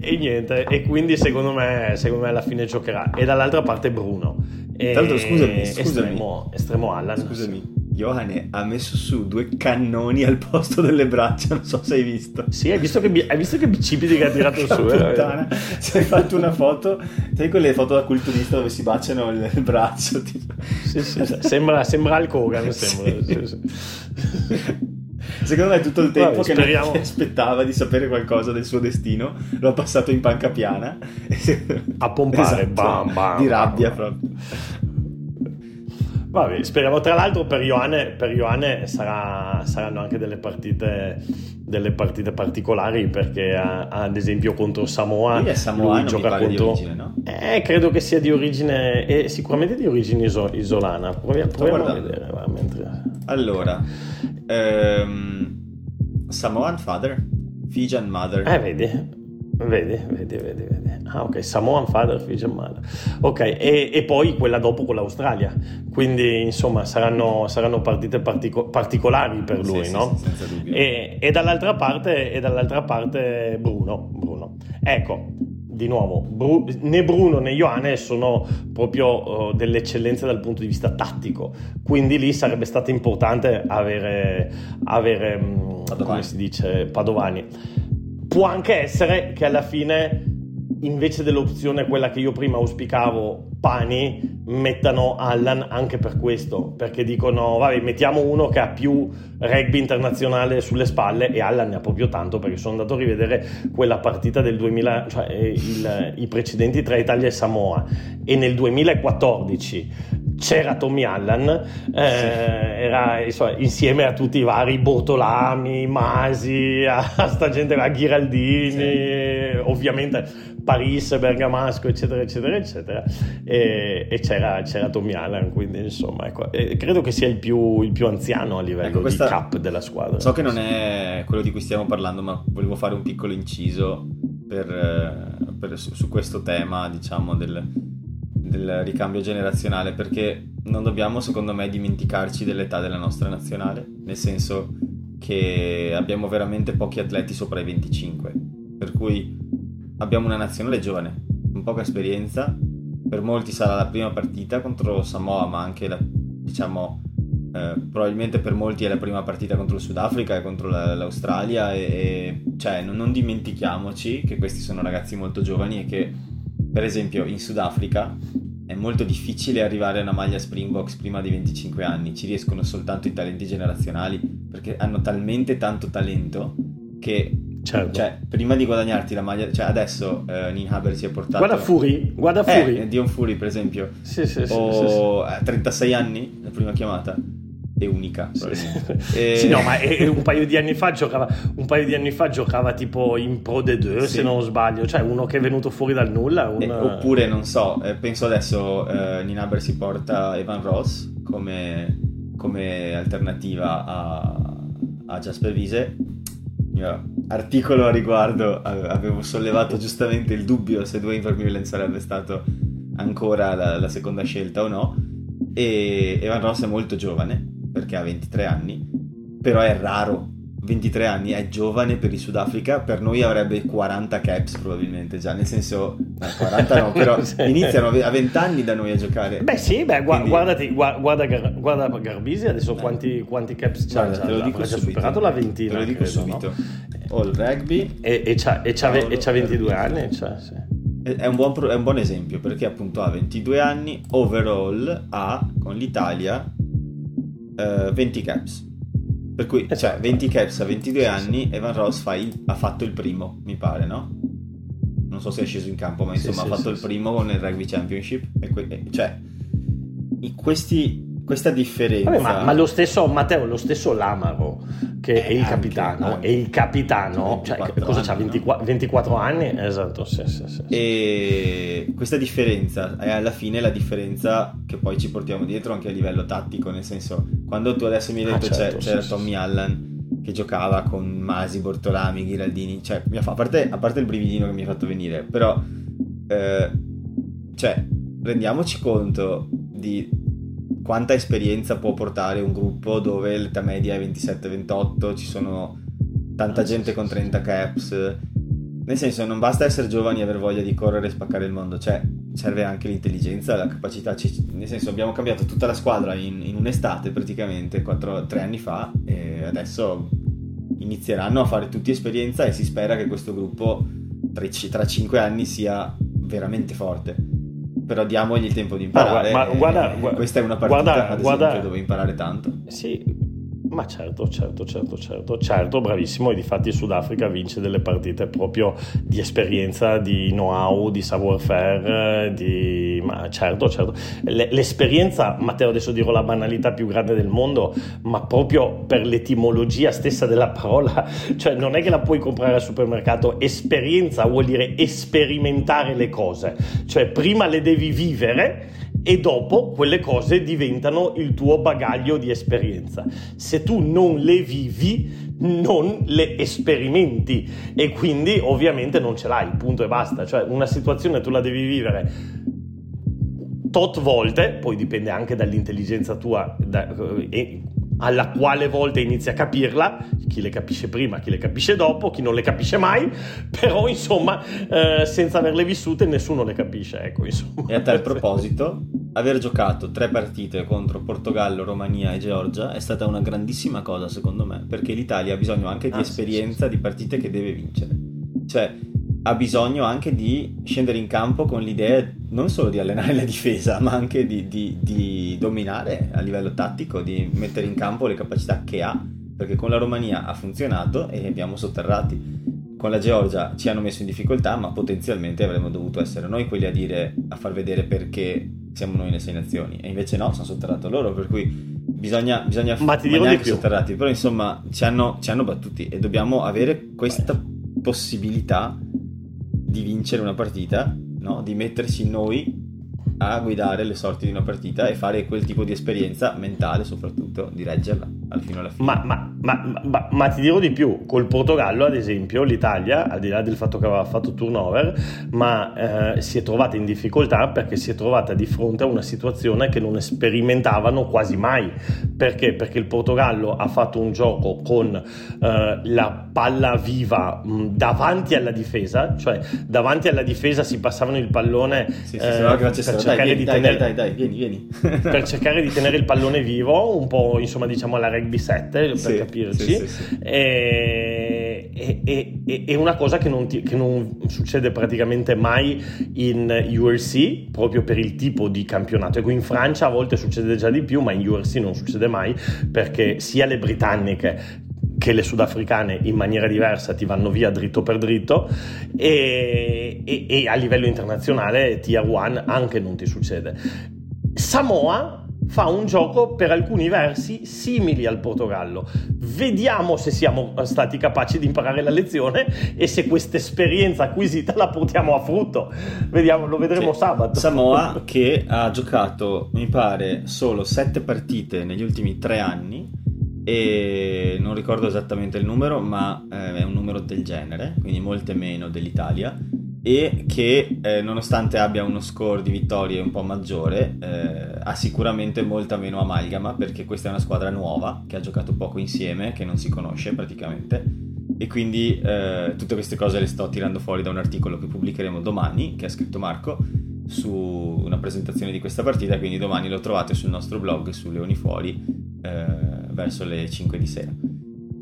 e niente, e quindi secondo me, secondo me alla fine giocherà. E dall'altra parte Bruno.
E Tra l'altro, scusami, scusami.
Estremo, estremo Allan.
Scusami. Johanne ha messo su due cannoni al posto delle braccia, non so se hai visto.
Sì, hai visto che, hai visto che bicipiti che ha tirato su.
Eh? Puttana. Si hai fatto una foto, sai quelle foto da culturista dove si baciano il, il braccio? Tipo.
Sì, sì, sembra, sembra Al Kogan, sembra. Sì. Sì, sì.
Secondo me tutto il tempo Vabbè, che speriamo... aspettava di sapere qualcosa del suo destino lo ha passato in panca piana
a pompare esatto, bam, bam,
di rabbia proprio.
Vabbè, speriamo. Tra l'altro, per Ioane, per Ioane sarà, saranno anche delle partite, delle partite particolari perché, ad esempio, contro Samoa.
Lui è Samoano, gioca contro. Origine, no?
Eh, credo che sia di origine, eh, sicuramente di origine iso- isolana. Proviamo, proviamo a vedere. Va, mentre...
Allora, ehm, Samoan father, Fijian mother.
Eh, vedi. Vedi, vedi, vedi, vedi. Ah, ok, Samoan Father, Fijian Mother. Ok, e, e, poi quella dopo con l'Australia. Quindi, insomma, saranno, saranno partite partico- particolari per lui,
sì,
no?
Sì, senza dubbio.
E, e, dall'altra parte, e dall'altra parte Bruno, Bruno. Ecco, di nuovo, Bru- né Bruno né Ioane sono proprio uh, delle eccellenze dal punto di vista tattico, quindi lì sarebbe stato importante avere, avere um, come si dice, Padovani. Può anche essere che alla fine invece dell'opzione quella che io prima auspicavo, Pani, mettano Allan anche per questo, perché dicono, vabbè, mettiamo uno che ha più rugby internazionale sulle spalle e Allan ne ha proprio tanto, perché sono andato a rivedere quella partita del 2000, cioè eh, il, i precedenti tra Italia e Samoa, e nel 2014 c'era Tommy Allan, eh, era insomma, insieme a tutti i vari Bortolami, Masi, a, a sta gente, a Ghiraldini, sì. ovviamente Paris, Bergamasco, eccetera, eccetera, eccetera. E, e c'era, c'era, Tommy Allan, quindi insomma, ecco, credo che sia il più, il più anziano a livello ecco, questa, di cap della squadra.
So che non è quello di cui stiamo parlando, ma volevo fare un piccolo inciso per, per, su, su, questo tema, diciamo, del, del ricambio generazionale, perché non dobbiamo, secondo me, dimenticarci dell'età della nostra nazionale, nel senso che abbiamo veramente pochi atleti sopra i 25, per cui abbiamo una nazionale giovane, con poca esperienza, per molti sarà la prima partita contro Samoa, ma anche la, diciamo eh, probabilmente per molti è la prima partita contro il Sudafrica e contro la, l'Australia e, e cioè non, non, dimentichiamoci che questi sono ragazzi molto giovani e che per esempio in Sudafrica è molto difficile arrivare a una maglia Springboks prima di 25 anni, ci riescono soltanto i talenti generazionali perché hanno talmente tanto talento che Certo. Cioè, prima di guadagnarti la maglia, cioè adesso eh, Ninhaber si è portato.
Guarda Fury, guarda eh, Fury.
Eh, Dion Fury, per esempio.
Sì, sì, sì.
O sì, sì. 36 anni, la prima chiamata. È unica.
Sì, e... sì no, ma un paio di anni fa giocava. Un paio di anni fa giocava tipo in Pro de 2, sì. se non sbaglio. Cioè, uno che è venuto fuori dal nulla. Un...
Eh, oppure, non so, eh, penso adesso eh, Ninaber si porta Evan Ross come, come alternativa a, a Jasper Vise mio articolo a riguardo avevo sollevato giustamente il dubbio se Dwayne Vermeulen sarebbe stato ancora la, la seconda scelta o no e Evan Ross è molto giovane perché ha 23 anni però è raro 23 anni, è giovane per il Sudafrica, per noi avrebbe 40 caps probabilmente già, nel senso, no, 40 no, però iniziano a 20 anni da noi a giocare.
Beh sì, beh, gu- Quindi... guardati, gu- guarda, guarda Garbisi adesso quanti, quanti, caps c'ha, guarda,
te lo dico ha già
superato la ventina.
Te lo dico
credo,
subito. No? All rugby.
E, e, c'ha, e, c'ha, e c'ha 22 anni, cioè, sì.
È un, buon, è un, buon, esempio perché appunto ha 22 anni, overall ha con l'Italia uh, 20 caps. Per cui, cioè, 20 esatto. caps a 22 anni, Evan Ross il, ha fatto il primo, mi pare, no? Non so se è sceso in campo, ma insomma sì, ha fatto sì, il primo nel Rugby Championship. E que- cioè, questi questa differenza.
Vabbè, ma, ma, lo stesso Matteo, lo stesso Lamaro, che eh, è il capitano, anche. è il capitano, cioè, cosa c'ha? 24, 24 anni? Esatto, sì, sì, sì,
E questa differenza è alla fine la differenza che poi ci portiamo dietro anche a livello tattico, nel senso, quando tu adesso mi hai detto ah, certo, c'era, Tommy Allan che giocava con Masi, Bortolami, Ghiraldini, cioè, a, parte, a parte il brividino che mi ha fatto venire, però, eh, cioè, rendiamoci conto di quanta esperienza può portare un gruppo dove l'età media è 27-28, ci sono tanta gente con 30 caps. Nel senso, non basta essere giovani e aver voglia di correre e spaccare il mondo, cioè serve anche l'intelligenza, la capacità. Nel senso, abbiamo cambiato tutta la squadra in, in un'estate praticamente, 4, 3 anni fa, e adesso inizieranno a fare tutti esperienza e si spera che questo gruppo tra, tra 5 anni sia veramente forte però diamogli il tempo di imparare. Ma, ma guarda, eh, questa è una partita guarda, guarda, dove imparare tanto.
Sì, ma certo, certo, certo, certo, certo, bravissimo. E di fatti Sudafrica vince delle partite proprio di esperienza, di know-how, di savoir-faire, di... ma certo, certo. l'esperienza, Matteo adesso dirò la banalità più grande del mondo, ma proprio per l'etimologia stessa della parola, cioè non è che la puoi comprare al supermercato, esperienza vuol dire sperimentare le cose, cioè prima le devi vivere e dopo quelle cose diventano il tuo bagaglio di esperienza. Se tu non le vivi, non le esperimenti e quindi ovviamente non ce l'hai, punto e basta. Cioè una situazione tu la devi vivere tot volte, poi dipende anche dall'intelligenza tua da, e alla quale volta inizia a capirla, chi le capisce prima, chi le capisce dopo, chi non le capisce mai, però insomma eh, senza averle vissute nessuno le capisce. Ecco, insomma.
E a tal proposito, aver giocato tre partite contro Portogallo, Romania e Georgia è stata una grandissima cosa secondo me, perché l'Italia ha bisogno anche di ah, esperienza sì, sì. di partite che deve vincere. Cioè, ha bisogno anche di scendere in campo con l'idea non solo di allenare la difesa, ma anche di, di, di, dominare a livello tattico, di mettere in campo le capacità che ha, perché con la Romania ha funzionato e abbiamo sotterrati. Con la Georgia ci hanno messo in difficoltà, ma potenzialmente avremmo dovuto essere noi quelli a dire, a far vedere perché siamo noi le sei nazioni. E invece no, sono sotterrato loro, per cui bisogna, bisogna
ma ti dico di più.
sotterrati. Però insomma ci hanno, ci hanno battuti e dobbiamo avere questa possibilità di vincere una partita, no? di metterci noi a guidare le sorti di una partita e fare quel tipo di esperienza mentale soprattutto, di reggerla al fine alla fine.
Ma, ma, ma, ma, ma ti dirò di più, col Portogallo ad esempio l'Italia, al di là del fatto che aveva fatto turnover, ma eh, si è trovata in difficoltà perché si è trovata di fronte a una situazione che non sperimentavano quasi mai. Perché? Perché il Portogallo ha fatto un gioco con eh, la palla viva mh, davanti alla difesa, cioè davanti alla difesa si passavano il pallone
sì, sì, eh, per cercare dai, di dai, tenere dai, dai, vieni, vieni.
per cercare di tenere il pallone vivo, un po' insomma diciamo alla rugby 7 per sì, capirci. Sì, sì, e, e, e, e, una cosa che non, ti, che non, succede praticamente mai in URC, proprio per il tipo di campionato. Ecco, in Francia a volte succede già di più, ma in URC non succede mai perché sia le britanniche che le sudafricane in maniera diversa ti vanno via dritto per dritto e, e, e a livello internazionale tier 1 anche non ti succede. Samoa fa un gioco per alcuni versi simili al Portogallo. Vediamo se siamo stati capaci di imparare la lezione e se questa esperienza acquisita la portiamo a frutto. Vediamo, lo vedremo sì. sabato.
Samoa che ha giocato, mi pare, solo sette partite negli ultimi tre anni e non ricordo esattamente il numero, ma eh, è un numero del genere, quindi molte meno dell'Italia. E che eh, nonostante abbia uno score di vittorie un po' maggiore eh, ha sicuramente molta meno amalgama perché questa è una squadra nuova che ha giocato poco insieme, che non si conosce praticamente. E quindi eh, tutte queste cose le sto tirando fuori da un articolo che pubblicheremo domani che ha scritto Marco su una presentazione di questa partita. Quindi domani lo trovate sul nostro blog su Leoni Fuori eh, verso le 5 di sera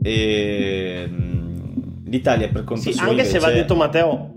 e mm, l'Italia per conto
sì,
suo
anche
invece...
se va detto Matteo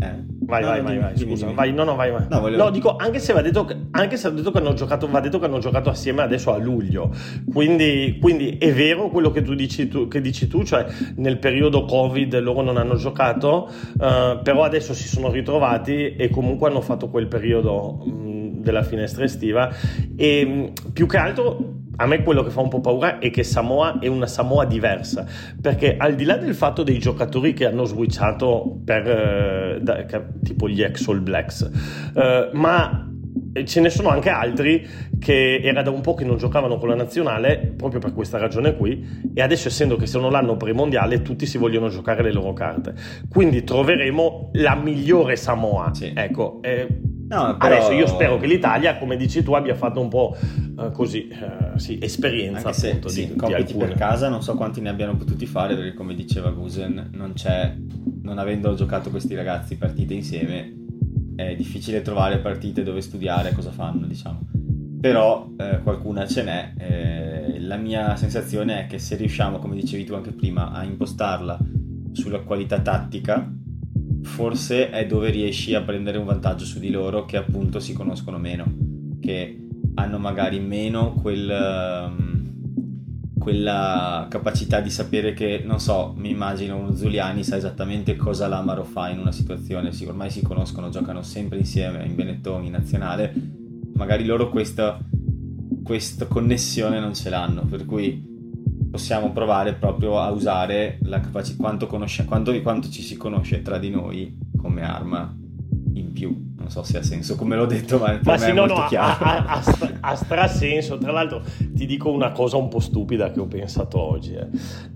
eh?
Vai, no, vai, vai, vai, scusa, dimmi. vai, no, no, vai, vai. No, volevo... no dico, anche se va detto, anche se detto che hanno giocato, va detto che hanno giocato assieme adesso a luglio, quindi, quindi è vero quello che tu dici tu, che dici tu, cioè nel periodo Covid loro non hanno giocato, uh, però adesso si sono ritrovati e comunque hanno fatto quel periodo mh, della finestra estiva e mh, più che altro a me quello che fa un po' paura è che Samoa è una Samoa diversa, perché al di là del fatto dei giocatori che hanno switchato per eh, da, tipo gli ex All Blacks, eh, ma ce ne sono anche altri che era da un po' che non giocavano con la nazionale proprio per questa ragione qui e adesso essendo che sono l'anno pre-mondiale tutti si vogliono giocare le loro carte quindi troveremo la migliore Samoa sì. ecco eh, No, però... Adesso io spero che l'Italia, come dici tu, abbia fatto un po' uh, così, uh, sì, esperienza
Anche
appunto
se,
di,
sì, compiti per casa, non so quanti ne abbiano potuti fare, perché come diceva Gusen, non c'è, non avendo giocato questi ragazzi partite insieme, è difficile trovare partite dove studiare cosa fanno, diciamo. Però eh, qualcuna ce n'è. Eh, la mia sensazione è che se riusciamo, come dicevi tu anche prima, a impostarla sulla qualità tattica, forse è dove riesci a prendere un vantaggio su di loro che appunto si conoscono meno, che hanno magari meno quel, um, quella capacità di sapere che, non so, mi immagino uno Zuliani sa esattamente cosa l'Amaro fa in una situazione, sì, ormai si conoscono, giocano sempre insieme in Benetton, in nazionale, magari loro questa, questa connessione non ce l'hanno, per cui possiamo provare proprio a usare la capacità, quanto, conosce, quanto, quanto ci si conosce tra di noi come arma in più. Non so se ha senso come l'ho detto, ma, per ma sì, no, no, chiaro.
Ha, ha, stra, ha strasenso. Tra l'altro ti dico una cosa un po' stupida che ho pensato oggi. Eh.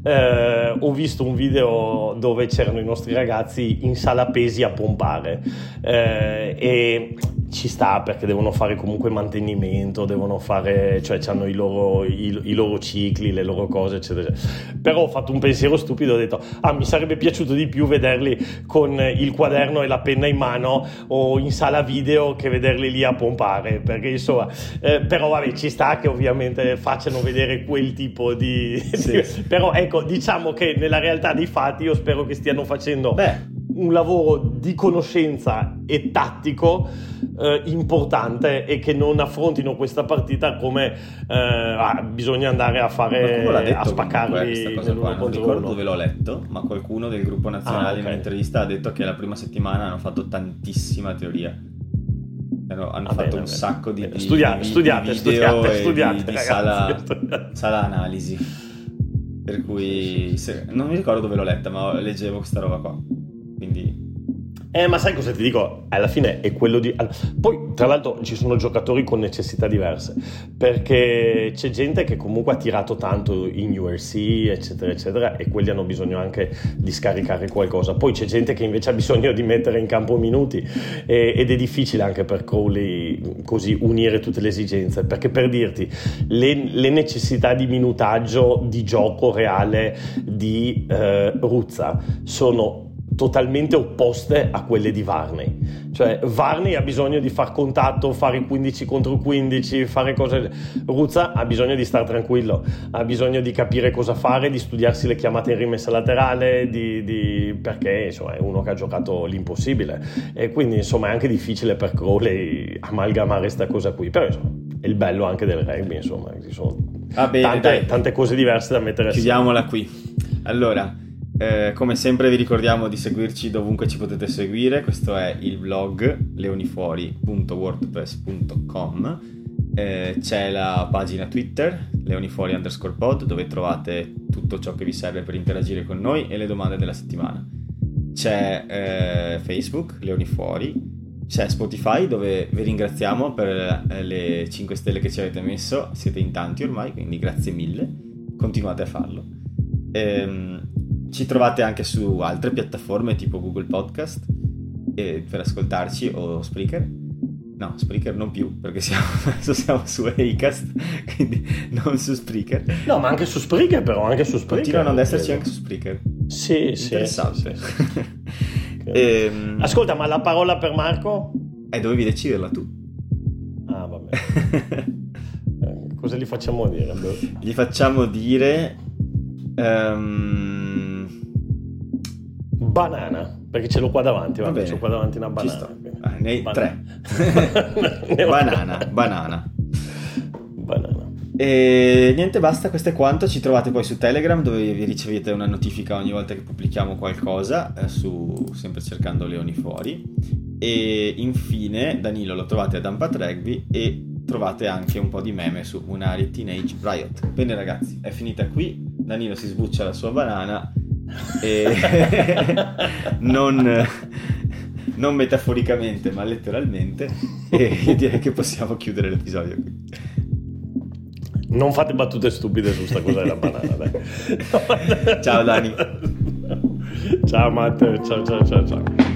Eh, ho visto un video dove c'erano i nostri ragazzi in sala pesi a pompare eh, e ci sta perché devono fare comunque mantenimento, devono fare, cioè hanno i loro, i, i loro cicli, le loro cose, eccetera, eccetera. Però ho fatto un pensiero stupido, ho detto, ah, mi sarebbe piaciuto di più vederli con il quaderno e la penna in mano o in sala video che vederli lì a pompare, perché insomma, eh, però vabbè, ci sta che ovviamente facciano vedere quel tipo di... Sì. però ecco, diciamo che nella realtà dei fatti io spero che stiano facendo... Beh un lavoro di conoscenza e tattico eh, importante e che non affrontino questa partita come eh, ah, bisogna andare a fare a spaccarli
non ricordo dove l'ho letto ma qualcuno del gruppo nazionale ah, okay. in un'intervista ha detto che la prima settimana hanno fatto tantissima teoria. Hanno, hanno ah, fatto bene, un bene. sacco di, di,
studiate,
di,
studiate,
di
studiate, studiate,
di, di sala, sala analisi. Per cui se, non mi ricordo dove l'ho letta ma leggevo questa roba qua. Quindi...
Eh, ma sai cosa ti dico? Alla fine è quello di... Poi, tra l'altro, ci sono giocatori con necessità diverse, perché c'è gente che comunque ha tirato tanto in URC, eccetera, eccetera, e quelli hanno bisogno anche di scaricare qualcosa. Poi c'è gente che invece ha bisogno di mettere in campo minuti e, ed è difficile anche per Crowley così unire tutte le esigenze, perché per dirti, le, le necessità di minutaggio, di gioco reale di eh, Ruzza sono totalmente opposte a quelle di Varney. Cioè, Varney ha bisogno di far contatto, fare 15 contro 15, fare cose. Ruzza ha bisogno di stare tranquillo, ha bisogno di capire cosa fare, di studiarsi le chiamate in rimessa laterale, di, di... perché insomma, è uno che ha giocato l'impossibile. E quindi insomma è anche difficile per Crowley amalgamare questa cosa qui. Però insomma, è il bello anche del rugby, insomma, ci sono ah, bene, tante, tante, cose diverse da mettere
assieme. Chiudiamola qui. Allora. Eh, come sempre vi ricordiamo di seguirci dovunque ci potete seguire, questo è il blog leonifuori.wordpress.com eh, c'è la pagina Twitter leonifuori underscore pod dove trovate tutto ciò che vi serve per interagire con noi e le domande della settimana. C'è eh, Facebook leonifuori. C'è Spotify dove vi ringraziamo per eh, le 5 stelle che ci avete messo. Siete in tanti ormai quindi grazie mille. Continuate a farlo. Ehm, ci trovate anche su altre piattaforme tipo Google Podcast eh, per ascoltarci o Spreaker. No, Spreaker non più, perché siamo, adesso siamo su Acast, quindi non su Spreaker.
No, ma anche su Spreaker però, anche su Spreaker.
Continuano ad esserci anche su Spreaker.
Sì,
Interessante.
sì. sì, sì. e, ehm, Ascolta, ma la parola per Marco?
Eh, dovevi deciderla tu.
Ah, vabbè. Eh, cosa gli facciamo dire?
Gli facciamo dire... Um,
banana, perché ce l'ho qua davanti, va bene, ce l'ho qua davanti una banana.
Ah, ne hai tre. banana, banana.
Banana.
E niente, basta, questo è quanto. Ci trovate poi su Telegram dove vi ricevete una notifica ogni volta che pubblichiamo qualcosa, eh, su, sempre cercando Leoni fuori. E infine Danilo lo trovate a Dumpat Rugby e trovate anche un po' di meme su Unari Teenage Riot. Bene ragazzi, è finita qui. Danilo si sbuccia la sua banana non, non, metaforicamente ma letteralmente. E direi che possiamo chiudere l'episodio. Qui
non fate battute stupide su sta cosa della banana dai.
ciao Dani.
Ciao Matteo. Ciao ciao ciao ciao